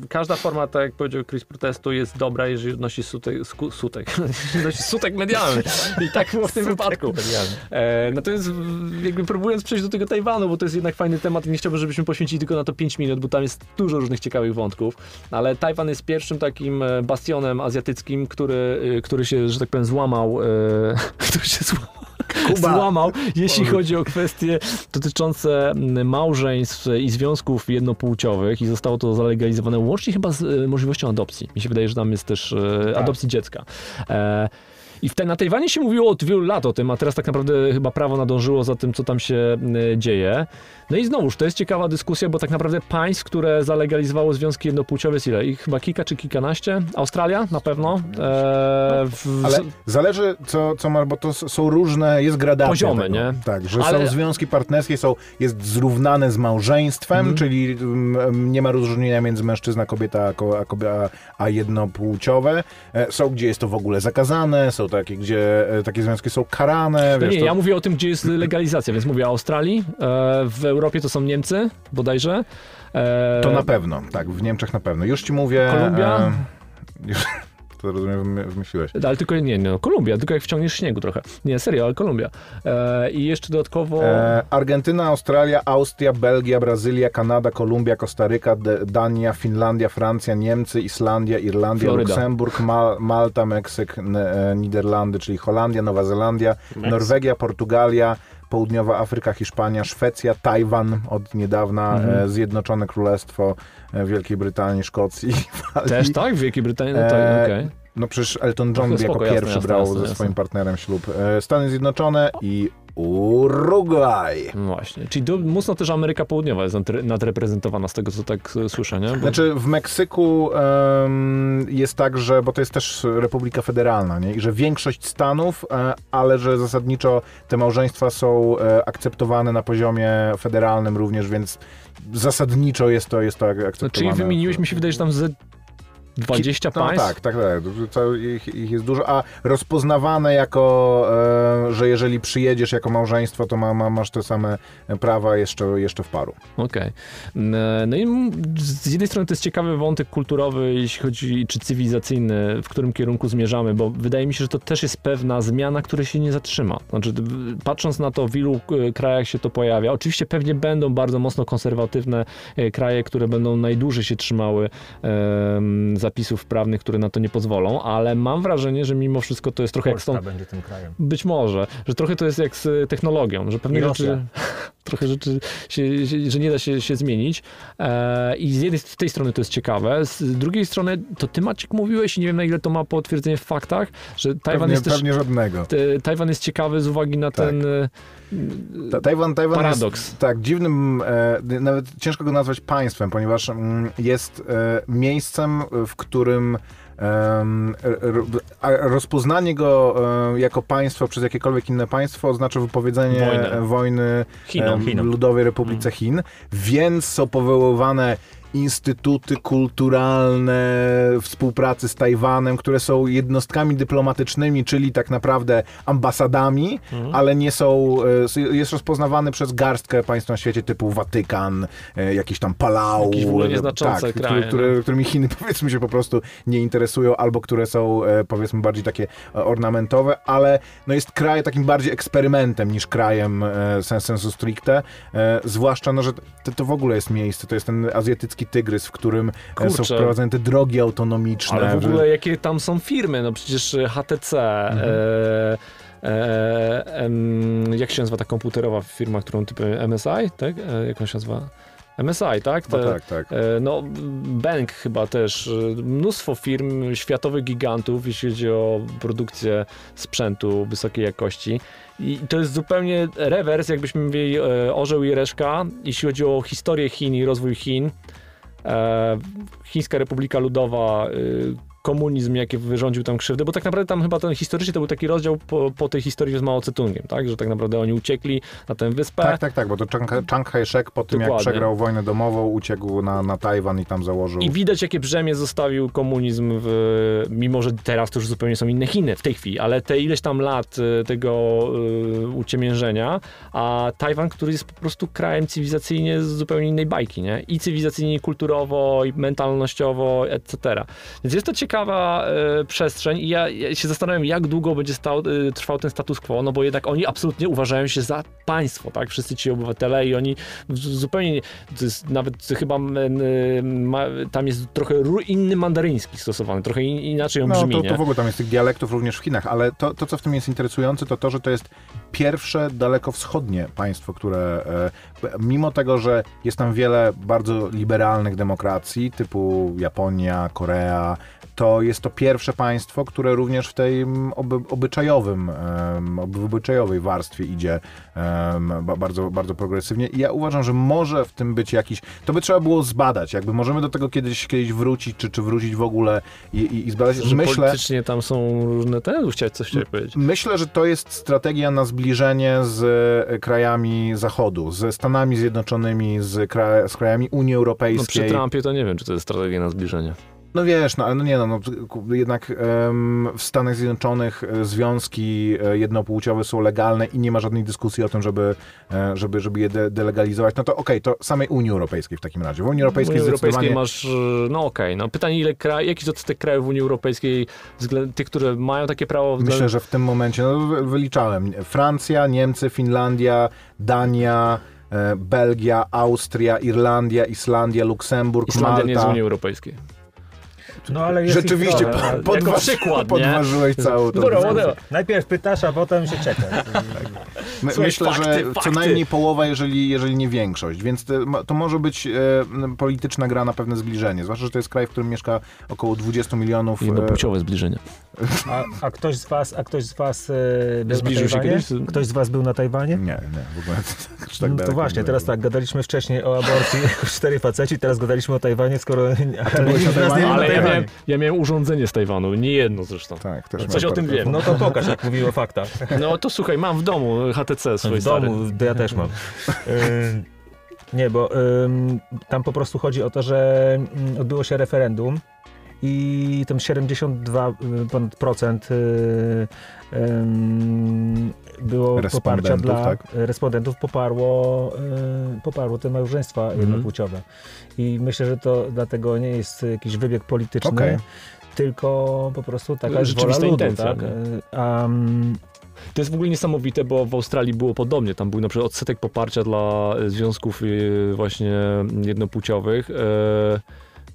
każda forma, tak jak powiedział Chris, protestu jest dobra, jeżeli nosi sutek, sku, sutek, [laughs] nosi sutek medialny. I tak było w tym wypadku. E, natomiast jakby próbując przejść do tego Tajwanu, bo to jest jednak fajny temat i nie chciałbym, żebyśmy poświęcili tylko na to 5 minut, bo tam jest dużo różnych ciekawych wątków, ale Tajwan jest pierwszym takim e, bastionem azjatyckim, który, e, który się, że tak powiem, złamał, e, [laughs] który się złamał Kuba. złamał, jeśli chodzi o kwestie dotyczące mm, małżeństw i związków jednopłciowych i zostało to zalegalizowane łącznie chyba z e, możliwością adopcji. Mi się wydaje, że tam jest też e, Tak. adopcji dziecka. I w te, na Tajwanie się mówiło od wielu lat o tym, a teraz tak naprawdę chyba prawo nadążyło za tym, co tam się e, dzieje. No i znowuż, to jest ciekawa dyskusja, bo tak naprawdę państw, które zalegalizowało związki jednopłciowe jest ile? Ich chyba kilka czy kilkanaście? Australia na pewno. E, w, Ale zależy, co, co ma, bo to są różne, jest gradacja Poziomy, tego. nie? Tak, że Ale- są związki partnerskie, są, jest zrównane z małżeństwem, Mhm. czyli mm, nie ma rozróżnienia między mężczyzna, kobieta, a, a, a jednopłciowe. E, Są, gdzie jest to w ogóle zakazane, są takie, gdzie e, takie związki są karane. No wiesz, nie, to, ja mówię o tym, gdzie jest legalizacja, więc mówię o Australii, e, w Europie to są Niemcy bodajże. E, to na pewno, tak, w Niemczech na pewno. Już ci mówię... Kolumbia? E, już, to rozumiem, wymy- wymyśliłeś. Ale tylko, nie, nie, no, Kolumbia, tylko jak wciągniesz śniegu trochę. Nie, serio, ale Kolumbia. E, I jeszcze dodatkowo... E, Argentyna, Australia, Austria, Belgia, Brazylia, Kanada, Kolumbia, Kostaryka, D- Dania, Finlandia, Francja, Niemcy, Islandia, Irlandia, Floryda. Luksemburg, Mal- Malta, Meksyk, N- e, Niderlandy, czyli Holandia, Nowa Zelandia, Meksyk. Norwegia, Portugalia, Południowa Afryka, Hiszpania, Szwecja, Tajwan od niedawna, Mhm. e, Zjednoczone Królestwo e, Wielkiej Brytanii, Szkocji Walii. Też tak? W Wielkiej Brytanii? No tak, okej. No przecież Elton John jako jasne, pierwszy jasne, brał jasne, ze swoim partnerem ślub. Stany Zjednoczone i Urugwaj. No Właśnie, czyli do, mocno też Ameryka Południowa jest nadre- nadreprezentowana z tego, co tak e, słyszę, nie? Bo, Znaczy w Meksyku em, jest tak, że, bo to jest też Republika Federalna, nie? I że większość stanów, e, ale że zasadniczo te małżeństwa są e, akceptowane na poziomie federalnym również, więc zasadniczo jest to, jest to no, akceptowane. czyli wymieniłeś, mi się wydaje, że tam ze 20 no, państw? tak, tak, tak. Ich, ich jest dużo, a rozpoznawane jako, e, że jeżeli przyjedziesz jako małżeństwo, to ma, ma, masz te same prawa jeszcze, jeszcze w paru. Okej. N- No i z jednej strony to jest ciekawy wątek kulturowy, jeśli chodzi, czy cywilizacyjny, w którym kierunku zmierzamy, bo wydaje mi się, że to też jest pewna zmiana, która się nie zatrzyma. Znaczy, patrząc na to, w ilu e, krajach się to pojawia, oczywiście pewnie będą bardzo mocno konserwatywne e, kraje, które będą najdłużej się trzymały em, zapisów prawnych, które na to nie pozwolą, ale mam wrażenie, że mimo wszystko to jest trochę jak z tą Polska będzie tym krajem. być może, że trochę to jest jak z technologią, że pewne I rzeczy, Rosja. [laughs] trochę rzeczy, się, się, że nie da się, się zmienić. E, I z jednej z tej strony to jest ciekawe, z drugiej strony to ty Maciek mówiłeś i nie wiem na ile to ma potwierdzenie w faktach, że Tajwan Pewnie, jest też... pewnie żadnego. te- Tajwan jest ciekawy z uwagi na Tak. ten y, Ta, Tajwan, Tajwan paradoks. jest tak dziwnym, e, nawet ciężko go nazwać państwem, ponieważ mm, jest e, miejscem, w którym rozpoznanie go jako państwo przez jakiekolwiek inne państwo oznacza wypowiedzenie Wojnę. e, wojny Chinom. Ludowej Republice Chin, więc są powoływane instytuty kulturalne współpracy z Tajwanem, które są jednostkami dyplomatycznymi, czyli tak naprawdę ambasadami, Mhm. ale nie są, e, jest rozpoznawany przez garstkę państw na świecie typu Watykan, e, jakiś tam Palau. Jakieś w ogóle e, nieznaczące tak, kraje, które, no. którymi Chiny [laughs] powiedzmy się po prostu nie interesują, albo które są powiedzmy bardziej takie ornamentowe, ale no jest kraj takim bardziej eksperymentem niż krajem sens sensu stricte, zwłaszcza, no, że to, to w ogóle jest miejsce, to jest ten azjatycki tygrys, w którym e, są Kurczę. wprowadzane te drogi autonomiczne. Ale w ogóle jakie tam są firmy? No przecież e, HTC, Mhm. e, e, em, jak się nazywa ta komputerowa firma, którą typy MSI, tak? E, jak on się nazywa? MSI, tak? No Te- tak, tak. E, No, Bank chyba też, e, mnóstwo firm, światowych gigantów, jeśli chodzi o produkcję sprzętu wysokiej jakości. I to jest zupełnie rewers, jakbyśmy mówili e, orzeł i reszka, jeśli chodzi o historię Chin i rozwój Chin. E, Chińska Republika Ludowa, e, komunizm, jaki wyrządził tam krzywdę, bo tak naprawdę tam chyba ten historycznie to był taki rozdział po, po tej historii z Mao Tse-tungiem, tak? Że tak naprawdę oni uciekli na tę wyspę. Tak, tak, tak, bo to Chiang, Chiang Kai-shek po tym, jak Dokładnie. przegrał wojnę domową, uciekł na, na Tajwan i tam założył... I widać, jakie brzemię zostawił komunizm, w, mimo że teraz to już zupełnie są inne Chiny w tej chwili, ale te ileś tam lat y, tego y, uciemiężenia, a Tajwan, który jest po prostu krajem cywilizacyjnie z zupełnie innej bajki, nie? I cywilizacyjnie, i kulturowo, i mentalnościowo, etc. Więc jest to ciekawa y, przestrzeń i ja, ja się zastanawiam, jak długo będzie stał, y, trwał ten status quo, no bo jednak oni absolutnie uważają się za państwo, tak? Wszyscy ci obywatele i oni zupełnie, jest nawet chyba ma, tam jest trochę inny mandaryński stosowany, trochę in, inaczej on No, brzmi, to, to w ogóle tam jest tych dialektów również w Chinach, ale to, to, co w tym jest interesujące, to to, że to jest pierwsze dalekowschodnie państwo, które e, mimo tego, że jest tam wiele bardzo liberalnych demokracji, typu Japonia, Korea, to jest to pierwsze państwo, które również w tej oby, obyczajowym, obyczajowej warstwie idzie bardzo, bardzo progresywnie. I ja uważam, że może w tym być jakiś. To by trzeba było zbadać. Jakby możemy do tego kiedyś, kiedyś wrócić, czy, czy wrócić w ogóle i, i, i zbadać. Że Myślę, politycznie tam są różne te, chciałeś coś chciałeś powiedzieć. Myślę, że to jest strategia na zbliżenie z e, krajami Zachodu, ze Stanami Zjednoczonymi, z, z krajami Unii No przy Europejskiej. Trumpie to nie wiem, czy to jest strategia na zbliżenie. No wiesz, no ale no nie no, no jednak em, w Stanach Zjednoczonych e, związki e, jednopłciowe są legalne i nie ma żadnej dyskusji o tym, żeby, e, żeby, żeby je de delegalizować. No to okej, to samej Unii Europejskiej w takim razie. W Unii Europejskiej Unii Europejskiej zdecydowanie... masz, no okej, no pytanie ile krajów, jaki odsetek krajów w Unii Europejskiej, względ, tych, które mają takie prawo względem... Myślę, że w tym momencie, no wy- wyliczałem, Francja, Niemcy, Finlandia, Dania, Belgia, Austria, Irlandia, Islandia, Luksemburg, Islandia Malta. nie jest w Unii Europejskiej. No ale jest Rzeczywiście, po, jako podważ, przykład, nie? podważyłeś całą tą ładnie. Najpierw pytasz, a potem się czeka. My, Słuchaj, myślę, fakty, że co fakty. najmniej połowa, jeżeli, jeżeli nie większość, więc to, to może być e, polityczna gra na pewne zbliżenie, zwłaszcza, że to jest kraj, w którym mieszka około 20 milionów... e, Jednopłciowe zbliżenie. A, a ktoś z was, a ktoś z was e, był Zbliżył na się kiedyś? Ktoś z was był na Tajwanie? Nie, nie, w ogóle aż tak no to właśnie, nie teraz tak, gadaliśmy wcześniej o aborcji jako [laughs] cztery faceci, teraz gadaliśmy o Tajwanie, skoro... Ale byłeś na Tajwanie? Ale ja miałem, ja miałem urządzenie z Tajwanu, nie jedno zresztą. Tak, też Coś o tym wiem. No to pokaż, jak mówił o faktach. [laughs] No to słuchaj, mam w domu HTC swój w stary. domu, ja też mam. [laughs] Nie, bo ym, tam po prostu chodzi o to, że ym, odbyło się referendum i tam 72 y, ponad procent y, ym, było poparcia dla tak? respondentów poparło, y, poparło te małżeństwa Mhm. jednopłciowe. I myślę, że to dlatego nie jest jakiś wybieg polityczny, Okej. tylko po prostu taka jest wola Rzeczywista ludu. intencja, Tak? mm, To jest w ogóle niesamowite, bo w Australii było podobnie. Tam był na przykład odsetek poparcia dla związków właśnie jednopłciowych. e,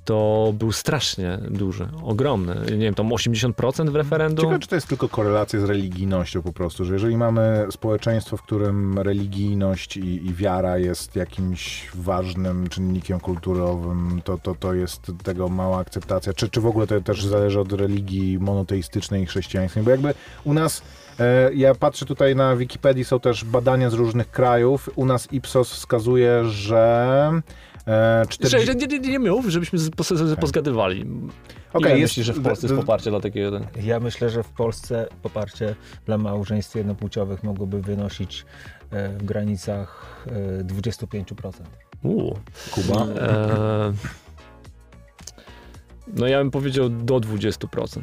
To był strasznie duży, ogromny. Nie wiem, tam 80% w referendum. Ciekawe, czy to jest tylko korelacja z religijnością po prostu, że jeżeli mamy społeczeństwo, w którym religijność i, i wiara jest jakimś ważnym czynnikiem kulturowym, to, to, to jest tego mała akceptacja. Czy, czy w ogóle to też zależy od religii monoteistycznej i chrześcijańskiej? Bo jakby u nas, e, ja patrzę tutaj na Wikipedii, są też badania z różnych krajów. U nas Ipsos wskazuje, że E, Cześć, 40... nie, nie, nie, nie mów, żebyśmy z- pos- pozgadywali. Okej, Ile jest- myślisz, że w Polsce jest poparcie dla takiego... Ten... Ja myślę, że w Polsce poparcie dla małżeństw jednopłciowych mogłoby wynosić e, w granicach e, 25%. Uuu. Kuba. E... No ja bym powiedział do 20%.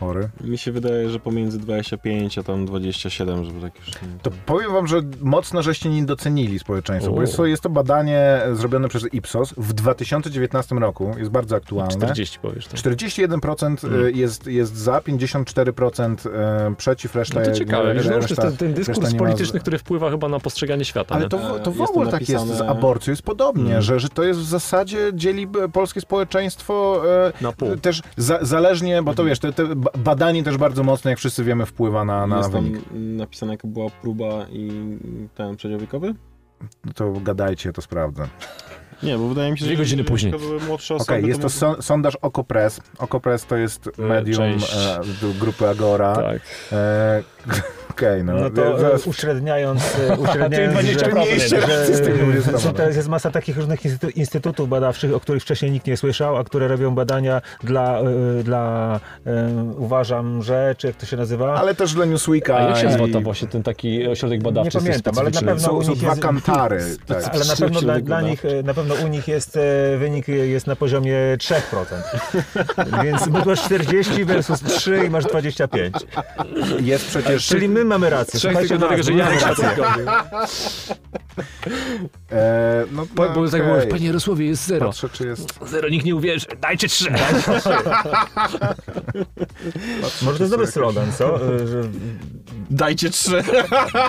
Chory. Mi się wydaje, że pomiędzy 25 a tam 27, żeby tak już... To powiem wam, że mocno żeście nie docenili społeczeństwa, bo jest to, jest to badanie zrobione przez Ipsos w 2019 roku, jest bardzo aktualne. 40 powiesz. Tak. 41% Mm. y, jest, jest za, 54% y, przeciw, reszta No to ciekawe, wiesz, no, to jest reszta, ten, ten reszta dyskurs ma polityczny, z- który wpływa chyba na postrzeganie świata. Ale nie? to, w- to w E, jest ogóle tak jest z aborcją, jest podobnie, Mm. że, że to jest w zasadzie dzieli polskie społeczeństwo e, Na pół. też za, zależnie, bo to wiesz, te, te badanie też bardzo mocno, jak wszyscy wiemy, wpływa na, na jest tam wynik. napisane, jaka była próba i ten przedział wiekowy? No To gadajcie, to sprawdzę. Nie, bo wydaje mi się, Dwie że godziny jeżeli później. to były młodsze osoby. Okej, jest to so, sondaż Okopres. Okopres to jest medium część. e, grupy Agora. Tak. E, Okej, no. No to zaraz- e, uśredniając, e, [laughs] uśredniając 20% że, będzie że są teraz jest masa takich różnych instytu- instytutów badawczych, o których wcześniej nikt nie słyszał, a które robią badania dla, e, dla uważam, że, czy jak to się nazywa? Ale też dla Newsweeka. A jak się nazywa to właśnie ten taki ośrodek badawczy? Nie pamiętam, ale na pewno u Są, są dwa jest- kantary. [laughs] Tak. Ale na pewno dla, dla nich, na pewno u nich jest wynik jest na poziomie 3%. [laughs] Więc masz 40 versus 3 i masz 25. Jest przecież... Czyli my mamy rację. Trzech Słuchajcie tylko dlatego, że ja mamy nie rację. [laughs] E, no, Bo, no, bo tak mówisz, panie Jarosławie, jest zero. Patrzę, czy jest... Zero, nikt nie uwierzy. Dajcie trzy. [laughs] Może to jest dobry slogan, co? E, Że Dajcie trzy.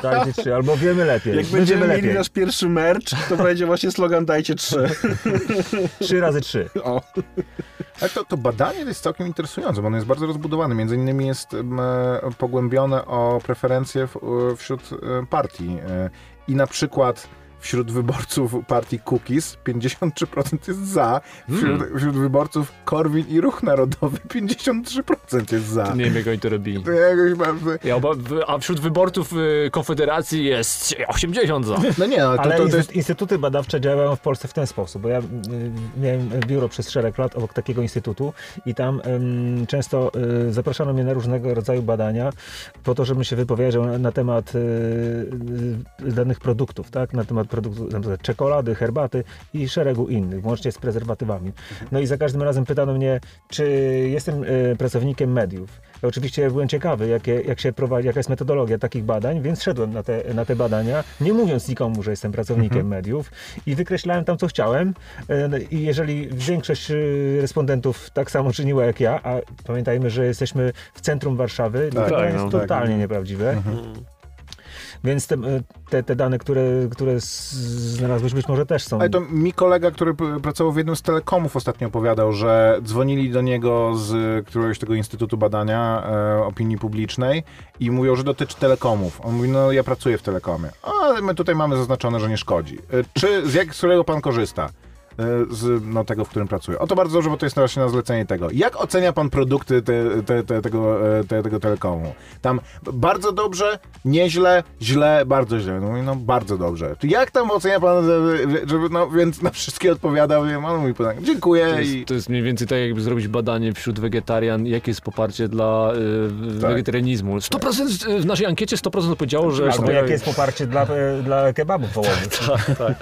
dajcie 3, albo wiemy lepiej. Jak My będziemy wiemy mieli lepiej. nasz pierwszy merch, to będzie właśnie slogan dajcie trzy. 3 razy 3. O. Ale to, to badanie jest całkiem interesujące, bo ono jest bardzo rozbudowane. Między innymi jest e, pogłębione o preferencje w, e, wśród e, partii. I na przykład wśród wyborców partii Cookies 53% jest za, wśród, wśród wyborców Korwin i Ruch Narodowy 53% jest za. Nie wiem, jak oni to robili. To jakoś bardzo... Ja, oba- a wśród wyborców y, Konfederacji jest 80 za. No nie, ale to, Ale to, to jest... instytuty badawcze działają w Polsce w ten sposób, bo ja y, miałem biuro przez szereg lat obok takiego instytutu i tam ym, często y, zapraszano mnie na różnego rodzaju badania po to, żebym się wypowiedział na, na temat y, y, danych produktów, tak? Na temat produktów, na przykład czekolady, herbaty i szeregu innych, łącznie z prezerwatywami. No i za każdym razem pytano mnie, czy jestem y, pracownikiem mediów. Ja oczywiście byłem ciekawy, jakie, jak się prowadzi, jaka jest metodologia takich badań, więc szedłem na te, na te badania, nie mówiąc nikomu, że jestem pracownikiem mediów i wykreślałem tam, co chciałem. E, no I jeżeli większość e, respondentów tak samo czyniła jak ja, a pamiętajmy, że jesteśmy w centrum Warszawy, Tak, to tak, jest no, totalnie tak. nieprawdziwe. Więc te, te, te dane, które, które znalazłeś, być może też są. Ale to mi kolega, który pracował w jednym z telekomów ostatnio opowiadał, że dzwonili do niego z któregoś tego Instytutu Badania e, Opinii Publicznej i mówią, że dotyczy telekomów. On mówi, no ja pracuję w telekomie. Ale my tutaj mamy zaznaczone, że nie szkodzi. E, czy z, jak, z którego pan korzysta? E, Z no, tego, w którym pracuje. O to bardzo dobrze, bo to jest właśnie na zlecenie tego. Jak ocenia pan produkty te, te, te, tego, e, te, tego telekomu? Tam bardzo dobrze, nieźle, źle, bardzo źle. No, no bardzo dobrze. To Jak tam ocenia pan, żeby, no więc na wszystkie odpowiada, wiem, on mówi pytanie. Dziękuję To i... jest, to jest mniej więcej tak, jakby zrobić badanie wśród wegetarian, jakie jest poparcie dla y, Tak. wegetarianizmu. 100% w naszej ankiecie 100% powiedziało, że... Albo jakie jest poparcie dla, dla kebabów [laughs] wołowych. Tak, tak.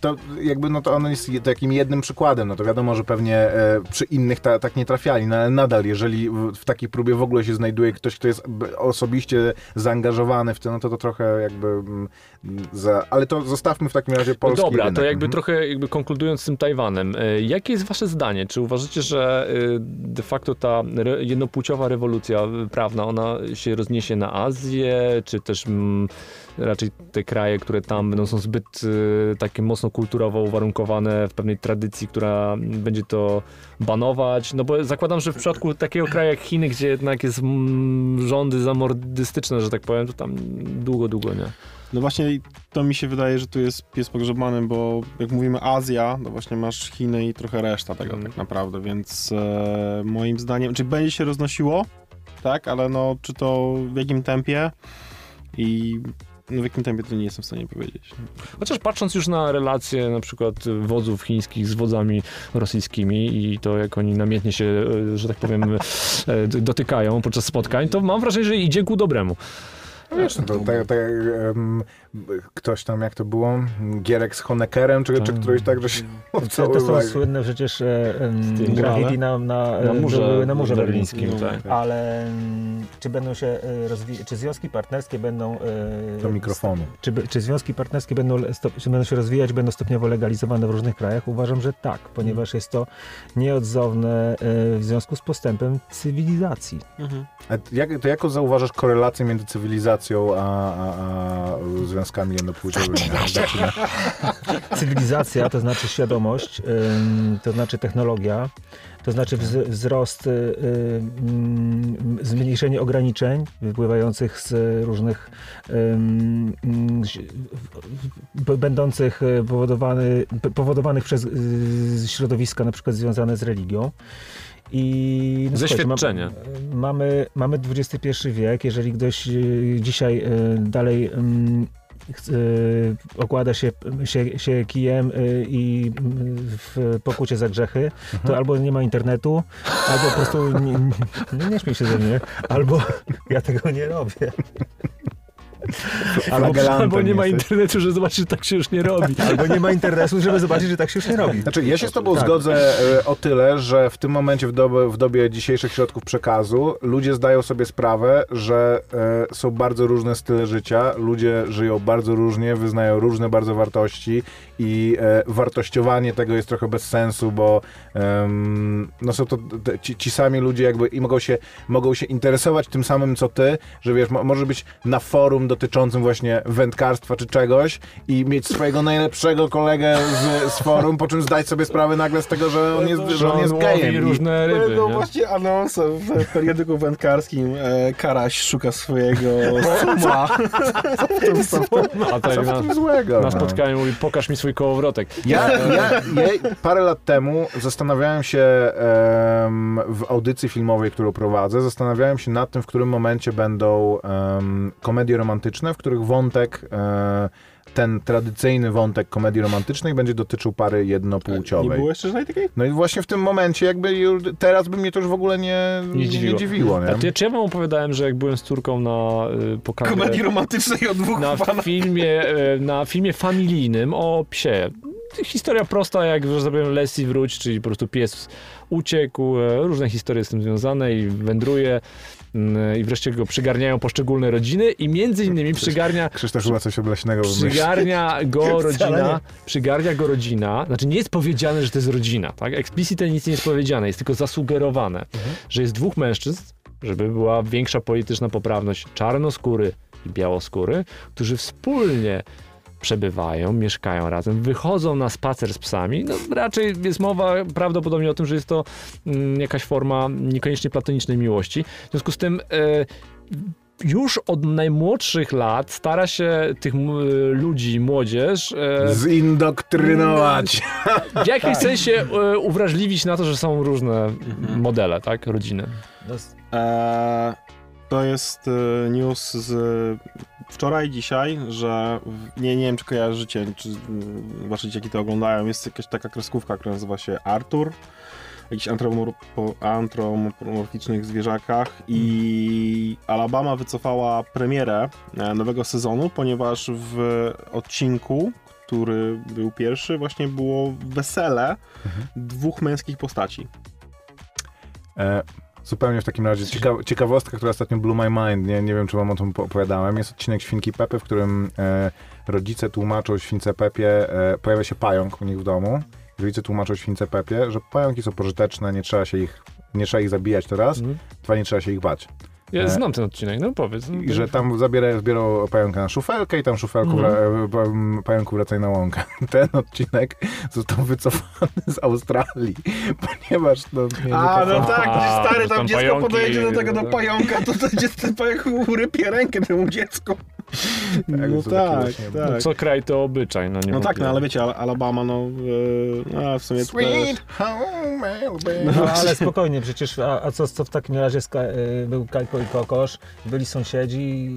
To jakby no to on jest takim jednym przykładem, no to wiadomo, że pewnie e, przy innych ta, tak nie trafiali, no ale nadal, jeżeli w, takiej próbie w ogóle się znajduje ktoś, kto jest osobiście zaangażowany w to, no to to trochę jakby mm, za... Ale to zostawmy w takim razie No polski dobra, rynek. to jakby Mhm. trochę jakby konkludując z tym Tajwanem, y, jakie jest wasze zdanie? Czy uważacie, że y, de facto ta jednopłciowa rewolucja prawna, ona się rozniesie na Azję, czy też mm, raczej te kraje, które tam będą są zbyt y, takie mocno kulturowo uwarunkowane w pewnej tradycji, która będzie to banować? No bo zakładam, że w przypadku takiego kraju jak Chiny, gdzie jednak jest mm, rządy zamordystyczne, że tak powiem, to tam długo, długo nie. No właśnie to mi się wydaje, że tu jest pies pogrzebany, bo jak mówimy Azja, to właśnie masz Chiny i trochę reszta tego Mm. tak naprawdę, więc e, moim zdaniem, czy będzie się roznosiło, tak, ale no czy to w jakim tempie i No, w jakim tempie to nie jestem w stanie powiedzieć. Chociaż patrząc już na relacje na przykład wodzów chińskich z wodzami rosyjskimi i to jak oni namiętnie się, e, że tak powiem, e, dotykają podczas spotkań, to mam wrażenie, że idzie ku dobremu. Wiesz, no to tak, tak em, ktoś tam, jak to było, Gierek z Honeckerem, czy, czy któryś tak, że się [laughs] To, to są słynne przecież e, graffiti na, na, Na e, murze na murze berlińskim, berlińskim. tak. Ale mm, czy będą się e, rozwijać, czy związki partnerskie będą... e, Do mikrofonu. Czy, czy związki partnerskie będą, czy będą się rozwijać, będą stopniowo legalizowane w różnych krajach? Uważam, że tak, ponieważ jest to nieodzowne e, w związku z postępem cywilizacji. A jak, to jaką zauważasz korelację między cywilizacją a, a, a związkami jednopłciowymi? Zaczyna- [laughs] Cywilizacja to znaczy świadomość, to znaczy technologia, to znaczy wz- wzrost, y, zmniejszenie ograniczeń wypływających z różnych będących y, powodowany, powodowanych przez y, środowiska na przykład związane z religią. I no, słuchajcie, Zaświadczenie. Mam, mamy, mamy XXI wiek, jeżeli ktoś dzisiaj dalej okłada się, się, się kijem y, i y, w pokucie za grzechy, to albo nie ma internetu, albo po prostu nie, nie, nie śmiej się ze mnie, albo ja tego nie robię. Albo, nie ma internetu, że zobaczysz, że tak się już nie robi. Albo nie ma internetu, żeby zobaczyć, że tak się już nie robi. Znaczy, ja się z tobą Tak. zgodzę e, o tyle, że w tym momencie, w dobie, w dobie dzisiejszych środków przekazu, ludzie zdają sobie sprawę, że e, są bardzo różne style życia, ludzie żyją bardzo różnie, wyznają różne bardzo wartości i e, wartościowanie tego jest trochę bez sensu, bo no są to te, ci, ci sami ludzie jakby i mogą się, mogą się interesować tym samym, co ty, że wiesz, mo, może być na forum dotyczącym właśnie wędkarstwa czy czegoś i mieć swojego najlepszego kolegę z, z forum, po czym zdać sobie sprawę nagle z tego, że on jest, że on jest gejem. I, różne ryby, nie? właśnie anonse w periodyku wędkarskim. E, Karaś szuka swojego suma. [laughs] A tak co w na, tym złego? na no? spotkaniu mówi, pokaż mi swój kołowrotek. Ja, ja, ja parę lat temu zastanawiałem się em, w audycji filmowej, którą prowadzę, zastanawiałem się nad tym, w którym momencie będą em, komedie romantyczne, w których wątek, e, ten tradycyjny wątek komedii romantycznej będzie dotyczył pary Nie jednopłciowej. było jeszcze żadnej takiej? No i właśnie w tym momencie jakby już, teraz by mnie to już w ogóle nie, Nie dziwiło. nie dziwiło nie? A ty, czy ja wam opowiadałem, że jak byłem z córką na y, pokazie... Komedii romantycznej o dwóch na filmie, e, na filmie familijnym o psie. Historia prosta, jak że zrobiłem Leslie wróć, czyli po prostu pies uciekł, e, różne historie z tym związane i wędruje i wreszcie go przygarniają poszczególne rodziny i między innymi przygarnia Krzysztof chyba coś obleśnego. Przygarnia [laughs] go rodzina, przygarnia go rodzina, znaczy nie jest powiedziane, że to jest rodzina, tak? Explicite nic nie jest powiedziane, jest tylko zasugerowane, że jest dwóch mężczyzn, żeby była większa polityczna poprawność, czarnoskóry i białoskóry, którzy wspólnie przebywają, mieszkają razem, wychodzą na spacer z psami. No, raczej jest mowa prawdopodobnie o tym, że jest to mm, jakaś forma niekoniecznie platonicznej miłości. W związku z tym e, już od najmłodszych lat stara się tych ludzi, młodzież e, Zindoktrynować. [laughs] w jakimś sensie e, uwrażliwić na to, że są różne modele, tak, rodziny. No, E, to jest news z wczoraj, dzisiaj, że nie, nie wiem, czy kojarzycie, czy wasze dzieciaki to oglądają. Jest jakaś taka kreskówka, która nazywa się Artur. Jakichś antropomor- antropomorficznych zwierzakach i Alabama wycofała premierę e, nowego sezonu, ponieważ w odcinku, który był pierwszy, właśnie było wesele dwóch męskich postaci. E, zupełnie w takim razie cieka ciekawostka, która ostatnio blew my mind, nie, nie wiem, czy wam o tym po- opowiadałem. Jest odcinek Świnki Pepy, w którym e, rodzice tłumaczą Śwince Pepie, e, pojawia się pająk u nich w domu. Rodzice tłumaczą Śwince Pepie, że pająki są pożyteczne, nie trzeba się ich, nie trzeba ich zabijać teraz, Mhm. dwa, nie trzeba się ich bać. Ja E, znam ten odcinek, no powiedz. I że tam zabiera, zbiorą pająka na szufelkę i tam szufelku Mhm. pa- pająku wracaj na łąkę. [laughs] Ten odcinek został wycofany z Australii, [laughs] ponieważ no, nie, A, no tak, stary tam tam dziecko pająki, podejdzie do tego, do no. pająka, to to dziecko pająk urypie rękę temu dziecku. No tak, takie właśnie- tak. Co kraj to obyczaj, no nie No tak, no ale wiecie, Al- Alabama, no, yy, no w sumie Sweet home Alabama. No ale spokojnie, przecież, a, a co, co w takim razie ska, y, był Kajko i Kokosz, byli sąsiedzi i...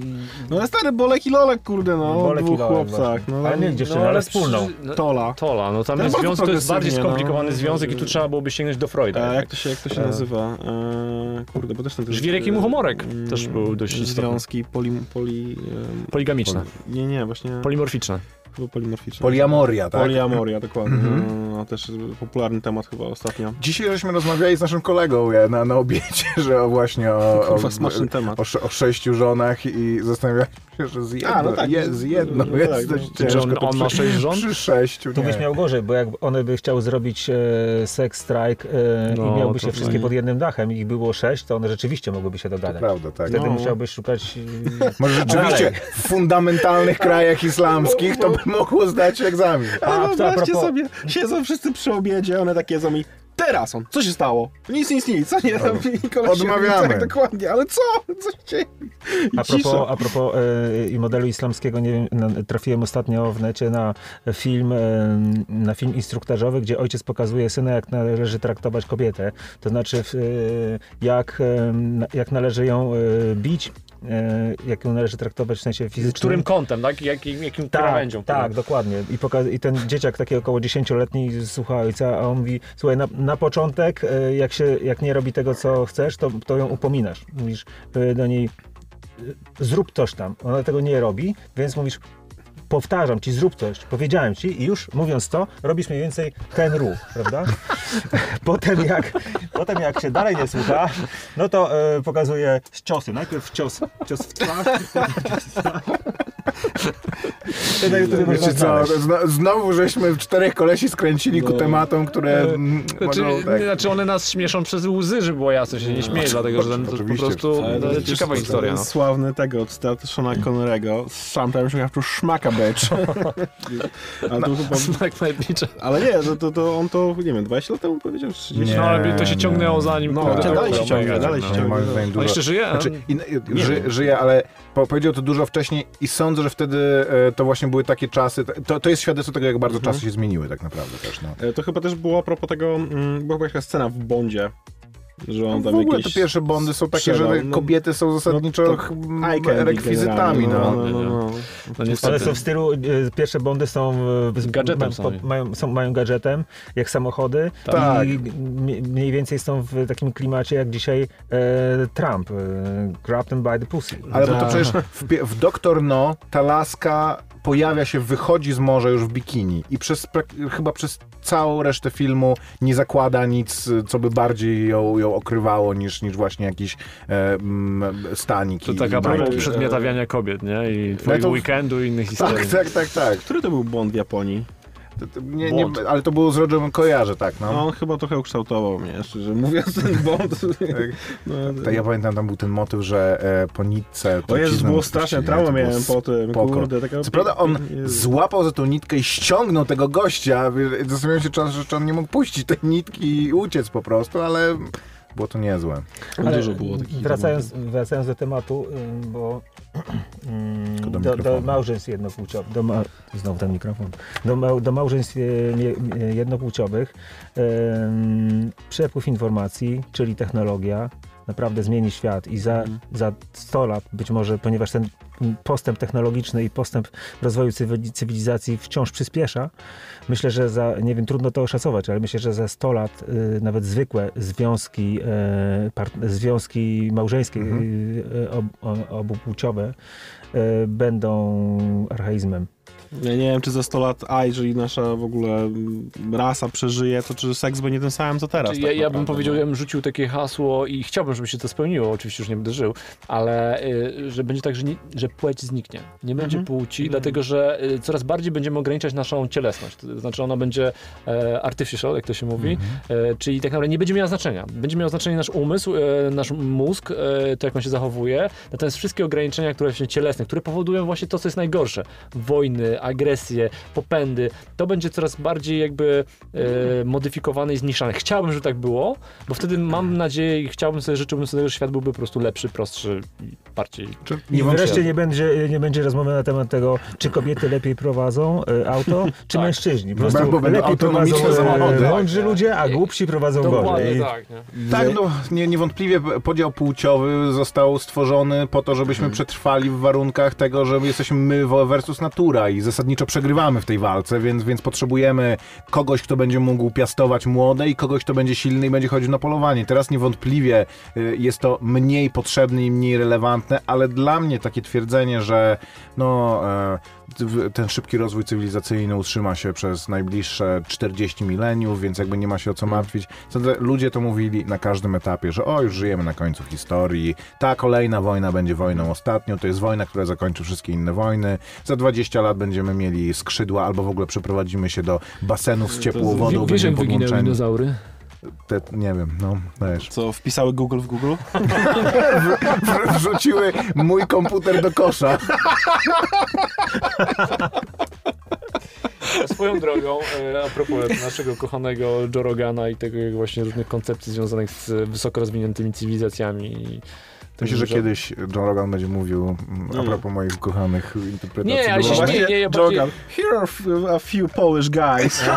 No ale stary, Bolek i Lolek, kurde, no, Bolek i dwóch Lolek chłopcach. No, Ale tam- mieli dziewczynę, ale wspólną. no, Tola. Tola, no tam jest związek, to jest bardziej skomplikowany no. związek i tu trzeba byłoby sięgnąć do Freuda. A jak to się, jak to się E. nazywa? E, kurde, bo też ten... Żwirek i Muchomorek też był dość istotny. Związki poli... poli Poligamiczne, nie, nie, właśnie polimorficzne. chyba polimorficzne. Poliamoria, tak? Poliamoria, dokładnie. Mhm. No, też popularny temat chyba ostatnio. Dzisiaj żeśmy rozmawiali z naszym kolegą na, na obiedzie, [laughs] że o właśnie o, Kurwa, o, smaczny temat. o, o sześciu żonach i zastanawialiśmy się, [laughs] że z jedną, A, no tak. je, z jedną No jest tak, dość no. ciężko. On, to on ma sześć żon? przy sześciu, Tu nie. byś miał gorzej, bo jak one by chciały zrobić e, sex strike e, No, i miałby to się wszystkie pod jednym dachem i ich było sześć, to one rzeczywiście mogłyby się To dogadać. prawda, tak. Wtedy No. musiałbyś szukać... e, [laughs] Może rzeczywiście w fundamentalnych krajach islamskich to by mogło zdać egzamin. A, A, a wyobraźcie propos- sobie, siedzą wszyscy przy obiedzie, one takie jedzą i teraz on, co się stało? Nic, nic, nic, co nie? Tam, koleś Odmawiamy. Tak, dokładnie, ale co? Co się dzieje? I A propos, a propos i modelu islamskiego, nie wiem, na, trafiłem ostatnio w necie na film, e, na film instruktażowy, gdzie ojciec pokazuje syna, jak należy traktować kobietę. To znaczy, e, jak, jak należy ją bić, jak ją należy traktować w sensie fizycznym. Którym kątem, tak? Jakim, jakim Tak, krawędzią? tak, dokładnie. I, poka- I ten dzieciak taki około 10-letni słucha ojca, a on mówi, słuchaj, na, na początek, e, jak, się, jak nie robi tego, co chcesz, to, to ją upominasz. Mówisz e, do niej, e, zrób coś tam. Ona tego nie robi, więc mówisz, powtarzam ci, zrób coś, powiedziałem ci i już mówiąc to, robisz mniej więcej ten ruch, prawda? [laughs] potem, jak, potem jak się dalej nie słucha, no to e, pokazuje ciosy. Najpierw cios, cios w twarz, Wiecie co, znowu żeśmy w czterech kolesi skręcili ku No. tematom, które E, mm, Znaczy, mogą tak... znaczy one nas śmieszą przez łzy, żeby było jasne, się nie śmieje, dlatego że to po prostu Ale to no, jest ciekawa historia. No. Sławny tego, cytat Shona Connerego. Sometimes you have to szmaka bitch. [laughs] Ale, Medlicza. ale nie, to, to, to on to, nie wiem, 20 lat temu powiedział, 30 Nie. No ale to się ciągnęło za nim. No, to dalej się ciągnie, dalej no. się Nie, ciągnie. dużo... jeszcze żyje? Znaczy, ży, żyje, ale po, powiedział to dużo wcześniej i sądzę, że wtedy e, to właśnie były takie czasy, to, to jest świadectwo tego, jak bardzo Mhm. czasy się zmieniły tak naprawdę też. No. E, To chyba też było a propos tego, mm, była chyba jakaś scena w Bondzie, że on No, tam w ogóle jakieś... te pierwsze bondy są takie, że no, kobiety są zasadniczo no, ch- eye candy rekwizytami. No. no, no, no. No. Ale są w stylu, e, pierwsze bondy są, z- Gadżetem ma- są. po- mają, są, mają gadżetem, jak samochody Tak. i m- mniej więcej są w takim klimacie jak dzisiaj e, Trump, e, grab them by the pussy. Ale bo to Tak. przecież w, w Doktor No ta laska pojawia się, wychodzi z morza już w bikini i przez, chyba przez całą resztę filmu nie zakłada nic, co by bardziej ją, ją okrywało niż, niż właśnie jakiś e, mm, stanik. To i- taka i propos majtki. przedmiotawiania kobiet, nie? I twojego to- weekendu i innych historii. Tak, tak, tak, tak. Który to był Bond w Japonii? To, to, nie, nie, ale to było z Rogerem kojarzę, tak, No. no. On chyba trochę ukształtował mnie, szczerze mówiąc, ten [laughs] Bond. No, Tak, ja pamiętam, tam był ten motyw, że e, po nitce... o Jezus, trucizną było straszne, traumę To miałem po tym, kurde. Taka... Co prawda on Jezu. złapał za tą nitkę i ściągnął tego gościa. Zastanawiałem się, czy, czy on nie mógł puścić tej nitki i uciec po prostu, ale było to niezłe. Ale Dużo było takich wracając, wracając do tematu, bo do do, do małżeństw jednopłciowych, do, ma, znowu ten mikrofon, do, mał, do małżeństw e, jednopłciowych ym, przepływ informacji, czyli technologia, naprawdę zmieni świat i za, Mhm. za 100 lat być może, ponieważ ten postęp technologiczny i postęp rozwoju cywili- cywilizacji wciąż przyspiesza, myślę, że za, nie wiem, trudno to oszacować, ale myślę, że za 100 lat y, nawet zwykłe związki, e, part- związki małżeńskie Mhm. y, ob, o- obupłciowe y, będą archaizmem. Ja nie wiem, czy za 100 lat, a jeżeli nasza w ogóle rasa przeżyje, to czy seks będzie tym samym, co teraz. Znaczy, tak ja, ja bym powiedział, no. ja bym rzucił takie hasło i chciałbym, żeby się to spełniło. Oczywiście już nie będę żył, ale y, że będzie tak, że, nie, że płeć zniknie. Nie będzie Mhm. płci, Mhm. dlatego że y, coraz bardziej będziemy ograniczać naszą cielesność. To znaczy ona będzie e, artificial, jak to się mówi, Mhm. e, czyli tak naprawdę nie będzie miała znaczenia. Będzie miał znaczenie nasz umysł, e, nasz mózg, e, to jak on się zachowuje, natomiast wszystkie ograniczenia, które są cielesne, które powodują właśnie to, co jest najgorsze. Wojny, agresje, popędy, to będzie coraz bardziej jakby e, modyfikowane i zmniejszane. Chciałbym, żeby tak było, bo wtedy mam nadzieję i chciałbym sobie, życzyłbym sobie, że świat byłby po prostu lepszy, prostszy i bardziej Czy I wreszcie nie będzie, nie będzie rozmowy na temat tego, czy kobiety lepiej prowadzą e, auto, czy [laughs] Tak. mężczyźni. Po Bo prostu będą lepiej autonomiczne prowadzą e, samochody. mądrzy ludzie, a głupsi prowadzą gorzej. tak, nie? Tak, no nie, niewątpliwie podział płciowy został stworzony po to, żebyśmy przetrwali w warunkach tego, że jesteśmy my versus natura i zasadniczo przegrywamy w tej walce, więc, więc potrzebujemy kogoś, kto będzie mógł piastować młode i kogoś, kto będzie silny i będzie chodził na polowanie. Teraz niewątpliwie y, jest to mniej potrzebne i mniej relevantne, ale dla mnie takie twierdzenie, że no, e, ten szybki rozwój cywilizacyjny utrzyma się przez najbliższe 40 mileniów, więc jakby nie ma się o co martwić. Ludzie to mówili na każdym etapie, że o, już żyjemy na końcu historii, ta kolejna wojna będzie wojną ostatnią, to jest wojna, która zakończy wszystkie inne wojny, za 20 lat będziemy mieli skrzydła albo w ogóle przeprowadzimy się do basenów z ciepłą wodą, Wie- Wiesz, jak wyginęły dinozaury? Te, nie wiem, no, wiesz. Co wpisały Google w Google? [laughs] Wrzuciły mój komputer do kosza. [laughs] Swoją drogą, e, a propos naszego kochanego Joe Rogana i tego właśnie różnych koncepcji związanych z wysoko rozwiniętymi cywilizacjami. Myślę, że kiedyś John Rogan będzie mówił mm, a Mm. propos moich ukochanych interpretacji. Nie, ale się śmieję, nie, ja bardziej-. Here are a few Polish guys. [laughs]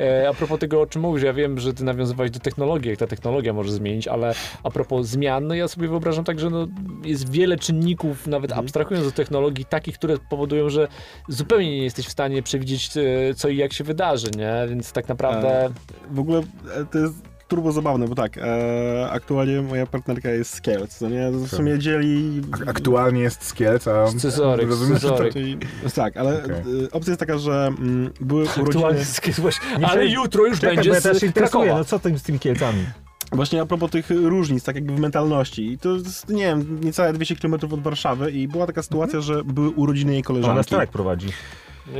E, A propos tego, o czym mówisz, ja wiem, że ty nawiązywałeś do technologii, jak ta technologia może zmienić, ale a propos zmian, no ja sobie wyobrażam tak, że no, jest wiele czynników, nawet Mhm. abstrahując od technologii, takich, które powodują, że zupełnie nie jesteś w stanie przewidzieć, e, co i jak się wydarzy, nie? Więc tak naprawdę... W ogóle e, to jest turbo zabawne, bo tak, e, aktualnie moja partnerka jest z Kielc, co nie? W sumie dzieli... Ak- Aktualnie jest z Kielc, a Scyzoryk, rozumiem, to scyzoryk. Czyli, tak, ale Okej. e, opcja jest taka, że mm, były urodziny... Aktualnie właśnie, Nie ale jutro już Czekaj, będzie ja z Krakowa. no co tym z tymi Kielcami? Właśnie a propos tych różnic, tak jakby w mentalności. I to jest, nie wiem, niecałe 200 km od Warszawy i była taka sytuacja, że były urodziny jej Ona koleżanki. strajk prowadzi.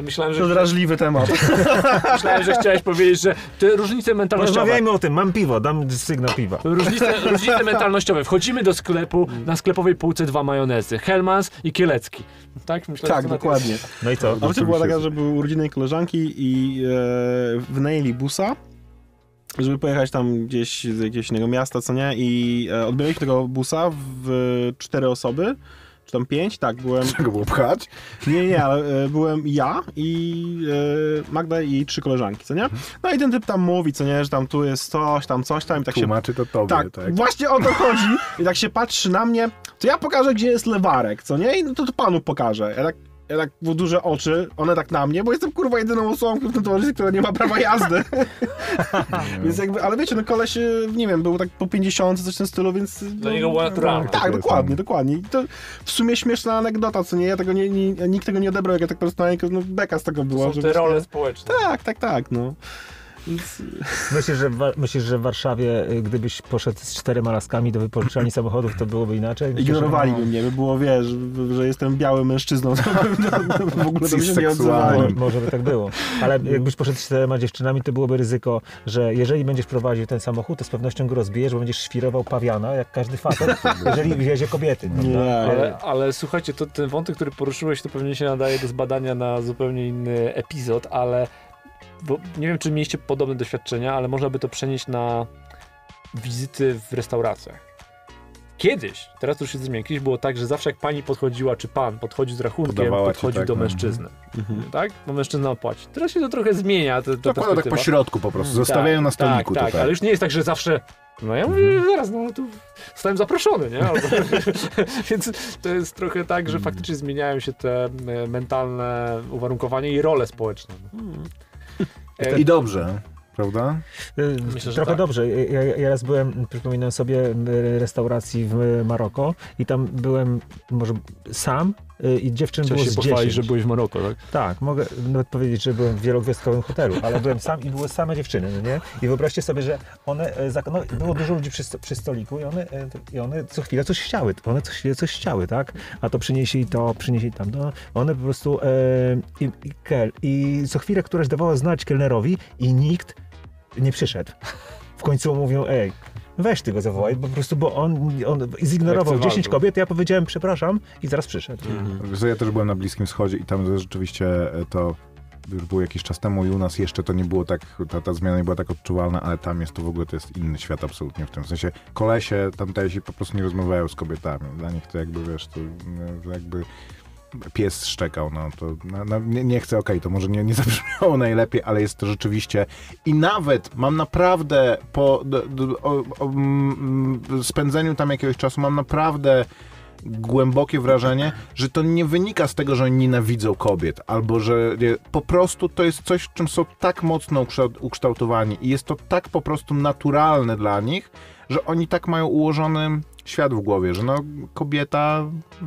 Myślałem, To że, drażliwy temat. [laughs] myślałem, że chciałeś powiedzieć, że te różnice mentalnościowe... Porozmawiajmy o tym, mam piwo, dam sygnał piwa. Różnice, różnice mentalnościowe. Wchodzimy do sklepu, na sklepowej półce dwa majonezy. Hellmans i Kielecki. Tak? Myślę, tak, to dokładnie. No i co? A opcja była Oczywiście. taka, że były urodziny koleżanki i e, wynajęli busa, żeby pojechać tam gdzieś z jakiegoś innego miasta, co nie? I e, odbieraliśmy tego busa w cztery osoby, czy tam pięć, tak, byłem... czego było pchać? Nie, nie, ale e, byłem ja i e, Magda i jej trzy koleżanki, co nie? No i ten typ tam mówi, co nie, że tam tu jest coś, tam coś tam i tak się... Tłumaczy to tobie, Tak, tak? właśnie o to chodzi. I tak się patrzy na mnie, to ja pokażę, gdzie jest lewarek, co nie? I no to, to panu pokażę. Ja tak, ja tak w duże oczy, one tak na mnie, bo jestem kurwa jedyną osobą w tym towarzystwie, która nie ma prawa jazdy. [laughs] więc jakby, ale wiecie, no koleś, y, nie wiem, był tak po 50, coś w tym stylu, więc... Dla no, niego było naturalne. Tak, Tak dokładnie, no. dokładnie. I to w sumie śmieszna anegdota, co nie? Ja tego nie, nie, nikt tego nie odebrał, jak ja tak personalnie, no beka z tego To była. są że te właśnie- role społeczne. Tak, tak, tak, no. Myślisz, że, myślisz, że w Warszawie, y, gdybyś poszedł z czterema laskami do wypożyczalni samochodów, to byłoby inaczej? Myślisz, że- ignorowaliby mnie, by było, wiesz, że jestem białym mężczyzną, [laughs] to, w ogóle to by się nie odzywali. Może by tak było. Ale jakbyś poszedł z czterema dziewczynami, to byłoby ryzyko, że jeżeli będziesz prowadził ten samochód, to z pewnością go rozbijesz, bo będziesz świrował pawiana, jak każdy facet, jeżeli wiezie kobiety. prawda? Nie. Ale, ale słuchajcie, to ten wątek, który poruszyłeś, to pewnie się nadaje do zbadania na zupełnie inny epizod, ale bo nie wiem, czy mieliście podobne doświadczenia, ale można by to przenieść na wizyty w restauracjach. Kiedyś, teraz to już się zmienia, kiedyś było tak, że zawsze jak pani podchodziła, czy pan podchodził z rachunkiem, Podawała podchodził tak, do no. mężczyzny. Mhm. Tak? Bo mężczyzna opłaci. Teraz się to trochę zmienia. To, to To tak po środku po prostu, zostawiają na stoliku tak. Tak, ale już nie jest tak, że zawsze. No ja mówię, zaraz, no tu zostałem zaproszony, nie? Albo, [laughs] więc to jest trochę tak, że faktycznie zmieniają się te e, mentalne uwarunkowania i role społeczne. E, I dobrze, prawda? Y, Myślę, Trochę tak. dobrze. Ja, ja raz byłem, przypominam sobie, restauracji w Maroko i tam byłem może sam i dziewczyn Chciałeś było się z pochwalić, 10. że byłeś w Maroko, tak? Tak, mogę nawet powiedzieć, że byłem w wielogwiazdkowym hotelu, ale byłem sam i były same dziewczyny, no nie? I wyobraźcie sobie, że one, e, no, było dużo ludzi przy, przy stoliku i one, e, i one co chwilę coś chciały, one co chwilę coś chciały, tak? A to przynieśli to, przynieśli tam, no, one po prostu e, i, i, kel, i co chwilę któraś dawała znać kelnerowi i nikt nie przyszedł. W końcu mówią, ej, weź ty go zawołaj, po prostu, bo on, on zignorował Lekceważył. 10 kobiet, ja powiedziałem przepraszam i zaraz przyszedł. Wiesz co, Ja też byłem na Bliskim Wschodzie i tam rzeczywiście e, to już było jakiś czas temu i u nas jeszcze to nie było tak, ta, ta zmiana nie była tak odczuwalna, ale tam jest to w ogóle, to jest inny świat absolutnie w tym sensie. Kolesie tamtejsi po prostu nie rozmawiają z kobietami. Dla nich to jakby, wiesz, to, to jakby pies szczekał, no to no, no, nie, nie chcę, okej, to może nie, nie [laughs] zabrzmiało najlepiej, ale jest to rzeczywiście i nawet mam naprawdę po d, o, o, spędzeniu tam jakiegoś czasu, mam naprawdę głębokie wrażenie, że to nie wynika z tego, że oni nienawidzą kobiet, albo że po prostu to jest coś, czym są tak mocno ukształt- ukształtowani i jest to tak po prostu naturalne dla nich, że oni tak mają ułożony świat w głowie, że no kobieta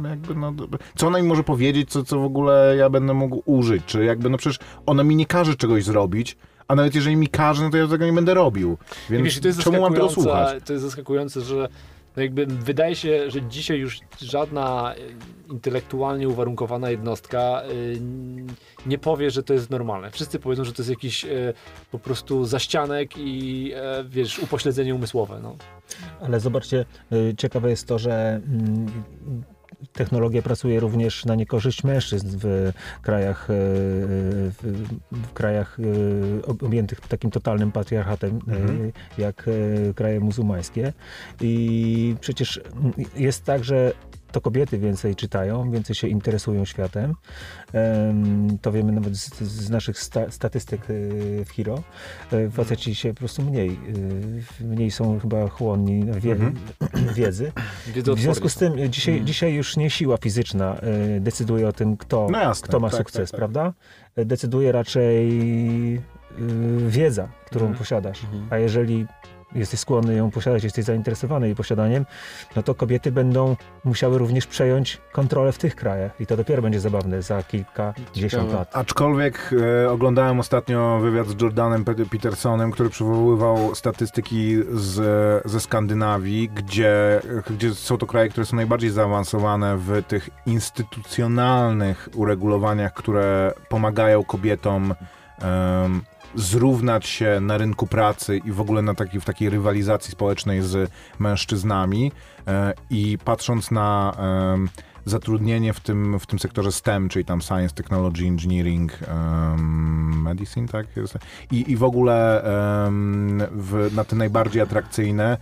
jakby no, co ona mi może powiedzieć, co, co w ogóle ja będę mógł użyć, czy jakby no przecież ona mi nie każe czegoś zrobić, a nawet jeżeli mi każe, no to ja tego nie będę robił, więc Wiesz, czemu mam tego słuchać? To jest zaskakujące, że no jakby wydaje się, że dzisiaj już żadna e, intelektualnie uwarunkowana jednostka e, nie powie, że to jest normalne. Wszyscy powiedzą, że to jest jakiś e, po prostu zaścianek i wiesz, upośledzenie umysłowe. No. Ale zobaczcie, ciekawe jest to, że mm, technologia pracuje również na niekorzyść mężczyzn w krajach, y, w, w krajach ob- objętych takim totalnym patriarchatem, Mhm. jak kraje muzułmańskie. I przecież jest tak, że to kobiety więcej czytają, więcej się interesują światem. Em, To wiemy nawet z, z naszych sta, statystyk y, w Hiro. Y, Faceci się po prostu mniej, y, mniej są chyba chłonni wie, Mhm. [clears throat] wiedzy. W związku z tym y, dzisiaj, Mhm. dzisiaj już nie siła fizyczna decyduje o tym, kto, No jasne, kto ma tak, sukces, tak, tak. prawda? Y, Decyduje raczej wiedza, którą Mhm. posiadasz. Mhm. A jeżeli jesteś skłonny ją posiadać, jesteś zainteresowany jej posiadaniem, no to kobiety będą musiały również przejąć kontrolę w tych krajach. I to dopiero będzie zabawne za kilkadziesiąt lat. Aczkolwiek e, oglądałem ostatnio wywiad z Jordanem Pe- Petersonem, który przywoływał statystyki z, ze Skandynawii, gdzie, gdzie są to kraje, które są najbardziej zaawansowane w tych instytucjonalnych uregulowaniach, które pomagają kobietom zrównać się na rynku pracy i w ogóle na taki, w takiej rywalizacji społecznej z mężczyznami. E, I patrząc na zatrudnienie w tym, w tym sektorze STEM, czyli tam Science, Technology, Engineering, Medicine, tak? I, I w ogóle w, na te najbardziej atrakcyjne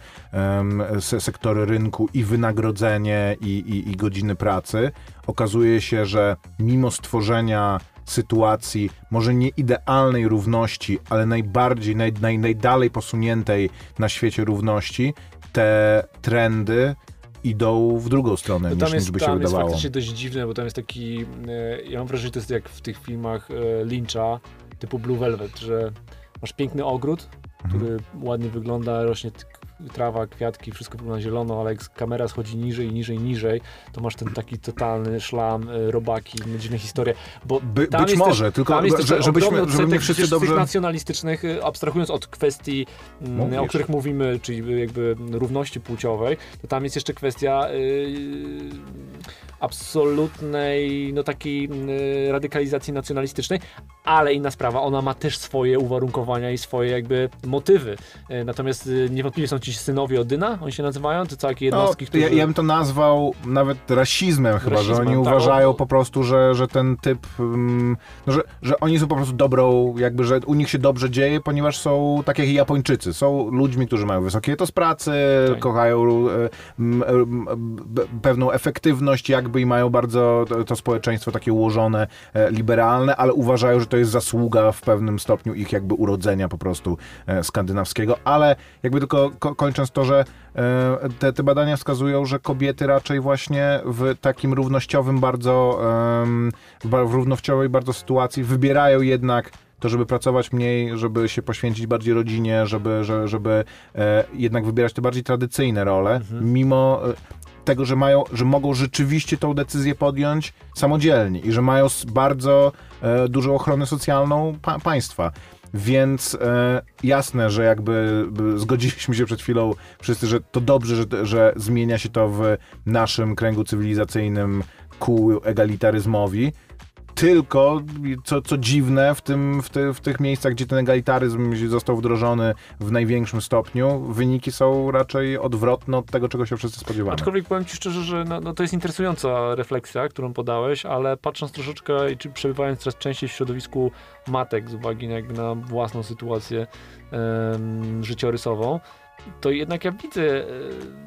sektory rynku i wynagrodzenie i, i, i godziny pracy, okazuje się, że mimo stworzenia sytuacji, może nie idealnej równości, ale najbardziej, naj, naj, najdalej posuniętej na świecie równości, te trendy idą w drugą stronę To niż, jest, by się tam jest wydawało. faktycznie dość dziwne, bo tam jest taki, e, ja mam wrażenie, że to jest jak w tych filmach e, Lyncha, typu Blue Velvet, że masz piękny ogród, Mhm. który ładnie wygląda, rośnie trawa, kwiatki, wszystko wygląda zielono, ale jak kamera schodzi niżej, niżej, niżej, to masz ten taki totalny szlam, e, robaki, dziwne historie, bo By, tam być jest może, też, tylko że, żebyśmy, żeby nie wszyscy dobrze... tych nacjonalistycznych, e, abstrahując od kwestii, mm, Mówisz. o których mówimy, czyli jakby równości płciowej, to tam jest jeszcze kwestia yy, absolutnej, no takiej yy, radykalizacji nacjonalistycznej, ale inna sprawa, ona ma też swoje uwarunkowania i swoje jakby motywy. Yy, natomiast niewątpliwie są ci synowie Odyna, oni się nazywają, to całe jednostki, no, które... ja, ja bym to nazwał nawet rasizmem chyba, że Rasizmem, oni tak. uważają po prostu, że, że ten typ, mm, no, że, że oni są po prostu dobrą, jakby, że u nich się dobrze dzieje, ponieważ są tak jak i Japończycy, są ludźmi, którzy mają wysokie etos pracy, Tak. kochają e, m, m, b- pewną efektywność jakby i mają bardzo to, to społeczeństwo takie ułożone, e, liberalne, ale uważają, że to jest zasługa w pewnym stopniu ich jakby urodzenia po prostu e, skandynawskiego, ale jakby tylko ko- kończąc to, że e, te, te badania wskazują, że kobiety raczej właśnie w takim równościowym bardzo, w równościowej bardzo sytuacji wybierają jednak to, żeby pracować mniej, żeby się poświęcić bardziej rodzinie, żeby, że, żeby e, jednak wybierać te bardziej tradycyjne role, mimo e, tego, że mają, że mogą rzeczywiście tą decyzję podjąć samodzielnie i że mają bardzo e, dużą ochronę socjalną pa- państwa. Więc e, jasne, że jakby zgodziliśmy się przed chwilą wszyscy, że to dobrze, że, że zmienia się to w naszym kręgu cywilizacyjnym ku egalitaryzmowi, tylko, co, co dziwne, w, tym, w, ty, w tych miejscach, gdzie ten egalitaryzm został wdrożony w największym stopniu, wyniki są raczej odwrotne od tego, czego się wszyscy spodziewamy. Aczkolwiek powiem Ci szczerze, że no, no to jest interesująca refleksja, którą podałeś, ale patrząc troszeczkę, i przebywając coraz częściej w środowisku matek z uwagi na, na własną sytuację życiorysową, to jednak ja widzę e,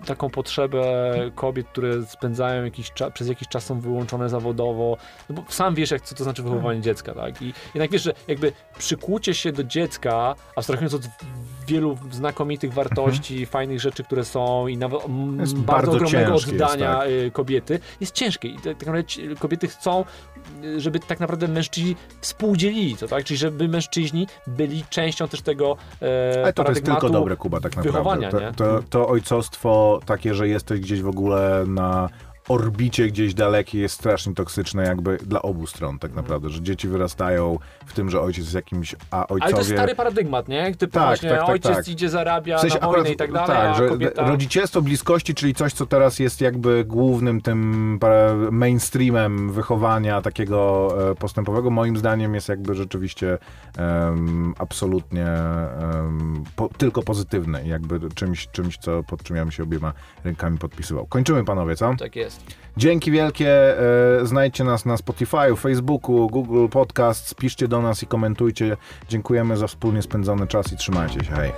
taką potrzebę kobiet, które spędzają jakiś czas, przez jakiś czas są wyłączone zawodowo, no bo sam wiesz, jak, co to znaczy wychowywanie dziecka, tak? I jednak wiesz, że jakby przykłucie się do dziecka, abstrahując od wielu znakomitych wartości, fajnych rzeczy, które są i nawet mm, bardzo, bardzo ogromnego ciężkie jest, oddania tak. y, kobiety, jest ciężkie i tak, tak naprawdę kobiety chcą, żeby tak naprawdę mężczyźni współdzielili to, tak? Czyli żeby mężczyźni byli częścią też tego e, Ale to, to jest tylko dobre, Kuba, tak naprawdę. to, to, to ojcostwo takie, że jesteś gdzieś w ogóle na orbicie gdzieś dalekiej jest strasznie toksyczne jakby dla obu stron tak naprawdę, że dzieci wyrastają w tym, że ojciec jest jakimś, a ojcowie... Ale to jest stary paradygmat, nie? Typu Tak, właśnie tak, tak, ojciec tak. idzie, zarabia W sensie na wojnę akurat- i tak dalej, tak, że kobieta... rodzicielstwo bliskości, czyli coś, co teraz jest jakby głównym tym mainstreamem wychowania takiego e, postępowego, moim zdaniem jest jakby rzeczywiście em, absolutnie em, po, tylko pozytywne jakby czymś, czymś, co, pod czym ja bym się obiema rękami podpisywał. Kończymy panowie, co? Tak jest. Dzięki wielkie. E, znajdźcie nas na Spotify, Facebooku, Google Podcast. Piszcie do nas i komentujcie. Dziękujemy za wspólnie spędzony czas i trzymajcie się. Hej.